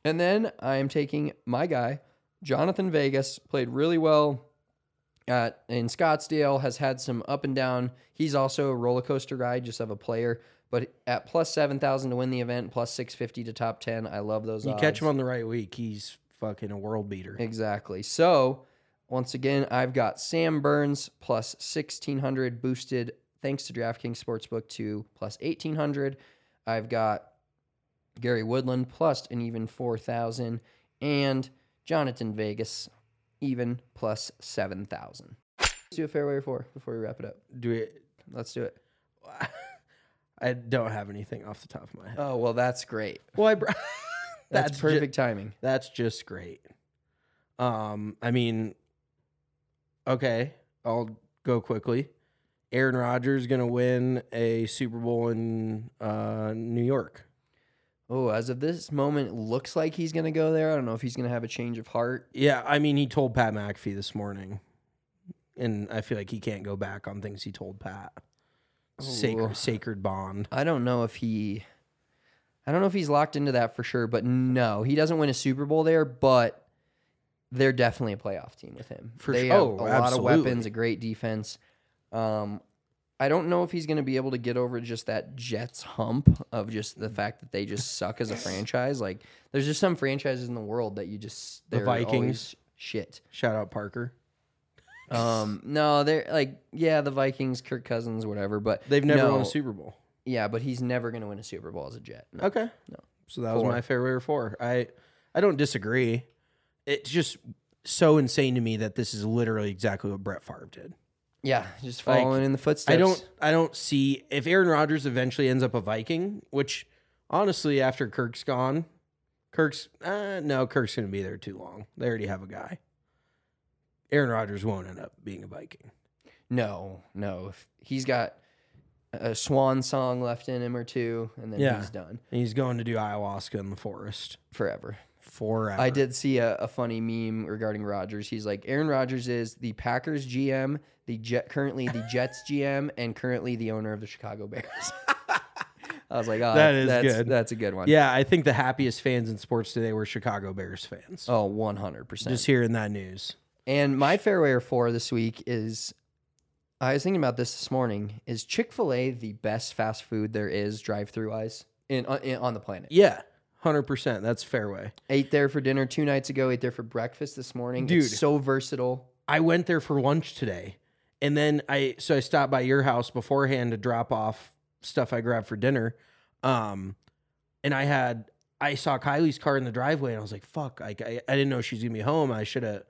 And then I am taking my guy, Jhonattan Vegas, played really well at in Scottsdale, has had some up and down. He's also a roller coaster ride, just of a player. But at plus seven thousand to win the event, plus six fifty to top ten. I love those. You odds. catch him on the right week, he's fucking a world beater. Exactly. So, once again, I've got Sam Burns plus 1600 boosted thanks to DraftKings Sportsbook to plus 1800. I've got Gary Woodland plus an even 4000 and Jhonattan Vegas even plus 7000. Let's do a fairway or fore before we wrap it up. Do it. Let's do it. <laughs> I don't have anything off the top of my head. Oh, well, that's great. Well, I br- <laughs> That's, ju- perfect timing. that's just great. Um, I mean, okay, I'll go quickly. Aaron Rodgers gonna win a Super Bowl in uh, New York. Oh, as of this moment, it looks like he's going to go there. I don't know if he's going to have a change of heart. Yeah, I mean, he told Pat McAfee this morning, and I feel like he can't go back on things he told Pat. Sacred, sacred bond. I don't know if he I don't know if he's locked into that for sure, but no, he doesn't win a Super Bowl there, but they're definitely a playoff team with him. For they su- have oh, a lot of weapons, a great defense. Um I don't know if he's going to be able to get over just that Jets hump of just the fact that they just suck as a <laughs> franchise. Like, there's just some franchises in the world that you just The they're Vikings. always shit. Shout out Parker. Um, no, they're like, yeah, the Vikings, Kirk Cousins, whatever, but They've never won a Super Bowl. Yeah, but he's never going to win a Super Bowl as a Jet. No. Okay. No. So that was Fore. my fairway or fore. I I don't disagree. It's just so insane to me that this is literally exactly what Brett Favre did. Yeah, just Like, following in the footsteps. I don't I don't see if Aaron Rodgers eventually ends up a Viking, which honestly after Kirk's gone, Kirk's uh, no, Kirk's gonna be there too long. They already have a guy. Aaron Rodgers won't end up being a Viking. No, no. If he's got a swan song left in him or two, and then Yeah. he's done And he's going to do ayahuasca in the forest forever. forever. I did see a, a funny meme regarding Rodgers. He's like, Aaron Rodgers is the Packers GM, the Jet currently the Jets GM, and currently the owner of the Chicago Bears. <laughs> I was like, oh, That is that's, good. That's a good one. Yeah, I think the happiest fans in sports today were Chicago Bears fans. Oh, 100%. Just hearing that news. And my fairway or fore this week is I was thinking about this this morning. Is Chick fil A the best fast food there is drive through wise in, on- in on the planet? Yeah, hundred percent. That's fairway. Ate there for dinner two nights ago. Ate there for breakfast this morning. Dude. it's so versatile. I went there for lunch today, and then I so I stopped by your house beforehand to drop off stuff I grabbed for dinner. Um, and I had I saw Kylie's car in the driveway, and I was like, "Fuck!" I I, I didn't know she's gonna be home. I should have.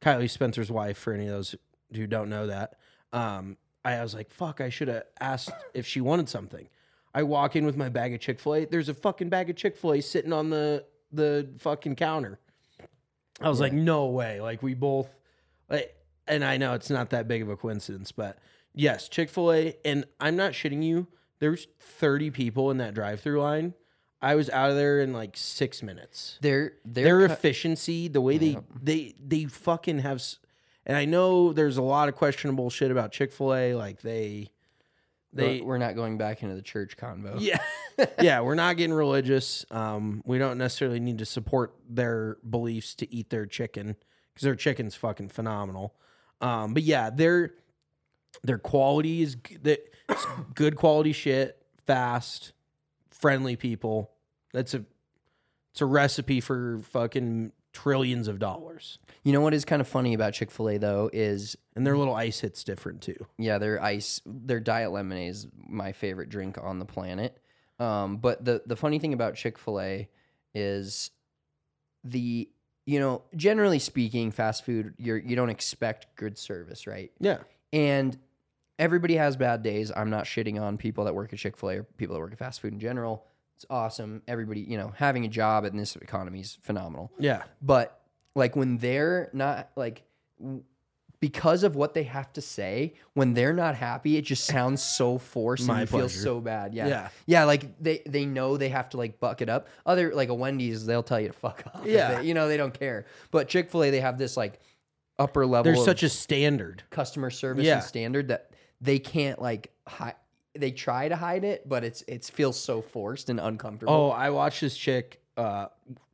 Kylie Spencer's wife, for any of those who don't know that. Um, I was like, "Fuck!" I should have asked if she wanted something. I walk in with my bag of Chick Fil A. There's a fucking bag of Chick Fil A sitting on the the fucking counter. I was like, no way. Like we both, like, and I know it's not that big of a coincidence, but yes, Chick Fil A. And I'm not shitting you. There's 30 people in that drive-through line. I was out of there in like six minutes. Their Their their, cu- efficiency, the way they they they fucking have. And I know there's a lot of questionable shit about Chick Fil A. Like they, they we're not going back into the church convo. yeah. <laughs> yeah, we're not getting religious. Um, we don't necessarily need to support their beliefs to eat their chicken because their chicken's fucking phenomenal. Um, but yeah, their their quality is g- the- it's good quality shit, fast, friendly people. That's a it's a recipe for fucking trillions of dollars. You know what is kind of funny about Chick Fil A though is And their little ice hits different too. yeah, their ice, their diet lemonade is my favorite drink on the planet. Um, but the the funny thing about Chick Fil A is the you know generally speaking, fast food you're you don't expect good service, right? Yeah. And everybody has bad days. I'm not shitting on people that work at Chick fil A or people that work at fast food in general. It's awesome. Everybody, you know, having a job in this economy is phenomenal. Yeah. But like when they're not like, w- because of what they have to say, when they're not happy, it just sounds so forced My and you feel pleasure. so bad. Yeah. Yeah. Yeah. Like they, they know they have to like buck it up. Other like a Wendy's, they'll tell you to fuck off. if Yeah. they- you know, they don't care. But Chick fil A, they have this like upper level There's of such a standard. customer service Yeah. and standard that they can't like hide. They try to hide it, but it's it feels so forced and uncomfortable. Oh, I watched this chick uh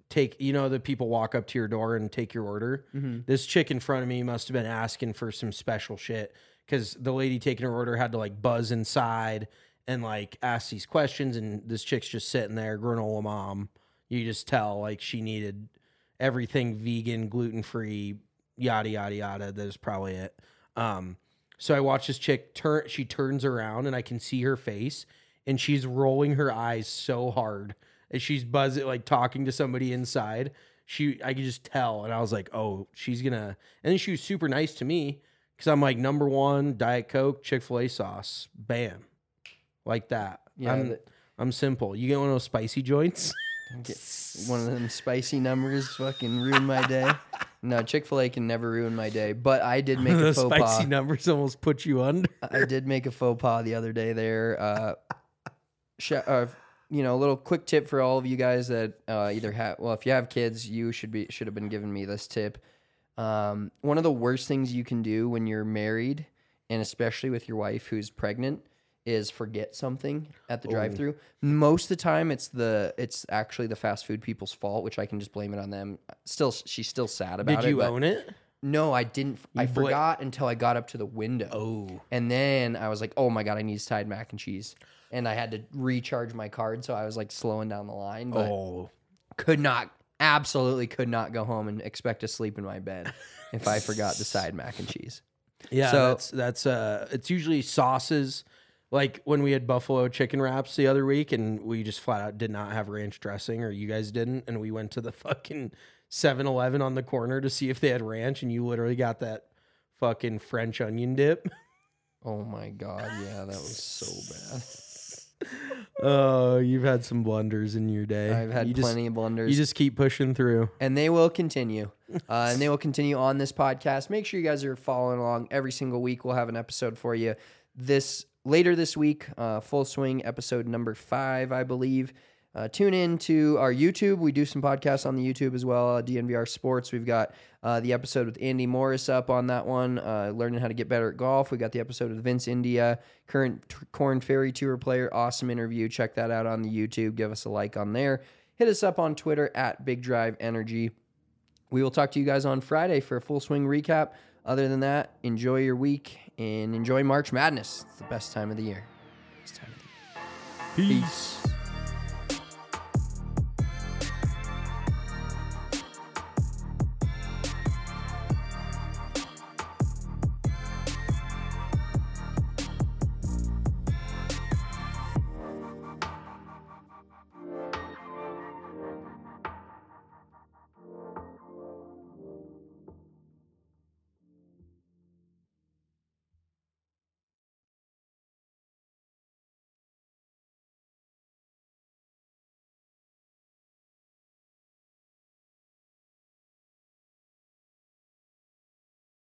take you know the people walk up to your door and take your order. This chick in front of me must have been asking for some special shit because the lady taking her order had to like buzz inside and like ask these questions, and this chick's just sitting there, granola mom. You just tell like she needed everything vegan, gluten free, yada yada yada. That is probably it. Um, so I watch this chick turn. She turns around and I can see her face, and she's rolling her eyes so hard as she's buzzing, like talking to somebody inside. She, I could just tell, and I was like, "Oh, she's gonna." And then she was super nice to me because I'm like, number one, Diet Coke, Chick Fil A sauce, bam, like that. Yeah, I'm, that- I'm simple. You get one of those spicy joints? <laughs> Get one of them spicy numbers fucking ruin my day. <laughs> No, Chick Fil A can never ruin my day. But I did <laughs> make a Those faux spicy pas. numbers almost put you under. I did make a faux pas the other day there. Uh, <laughs> sh- uh, you know, a little quick tip for all of you guys that uh, either have, well, if you have kids, you should be should have been giving me this tip. Um, one of the worst things you can do when you're married, and especially with your wife who's pregnant, is forget something at the drive-through. Most of the time, it's the it's actually the fast food people's fault, which I can just blame it on them. Still, she's still sad about it. Did you but- own it? no, I didn't. I forgot until I got up to the window. Oh. And then I was like, oh my God, I need side mac and cheese. And I had to recharge my card. So I was like slowing down the line, but Oh. could not, absolutely could not go home and expect to sleep in my bed if I forgot the side mac and cheese. <laughs> Yeah, So- that's that's uh it's usually sauces. Like when we had buffalo chicken wraps the other week and we just flat out did not have ranch dressing or you guys didn't and we went to the <laughs> fucking 7-Eleven on the corner to see if they had ranch and you literally got that fucking French onion dip. <laughs> Oh my God. Yeah, that was so bad. <laughs> Oh, you've had some blunders in your day. I've had You just- plenty of blunders. You just keep pushing through. and they will continue. Uh, and they will continue on this podcast. Make sure you guys are following along every single week. We'll have an episode for you this later this week. Uh, full swing episode number five, I believe. Uh, tune in to our YouTube. We do some podcasts on the YouTube as well. Uh, DNVR Sports. We've got uh, the episode with Andy Morris up on that one, uh, learning how to get better at golf. We got the episode with Vince India, current t- Corn Ferry Tour player. Awesome interview. Check that out on the YouTube. Give us a like on there. Hit us up on Twitter at Big Drive Energy. We will talk to you guys on Friday for a full swing recap. Other than that, enjoy your week and enjoy March Madness. It's the best time of the year. Best time of the year. Peace.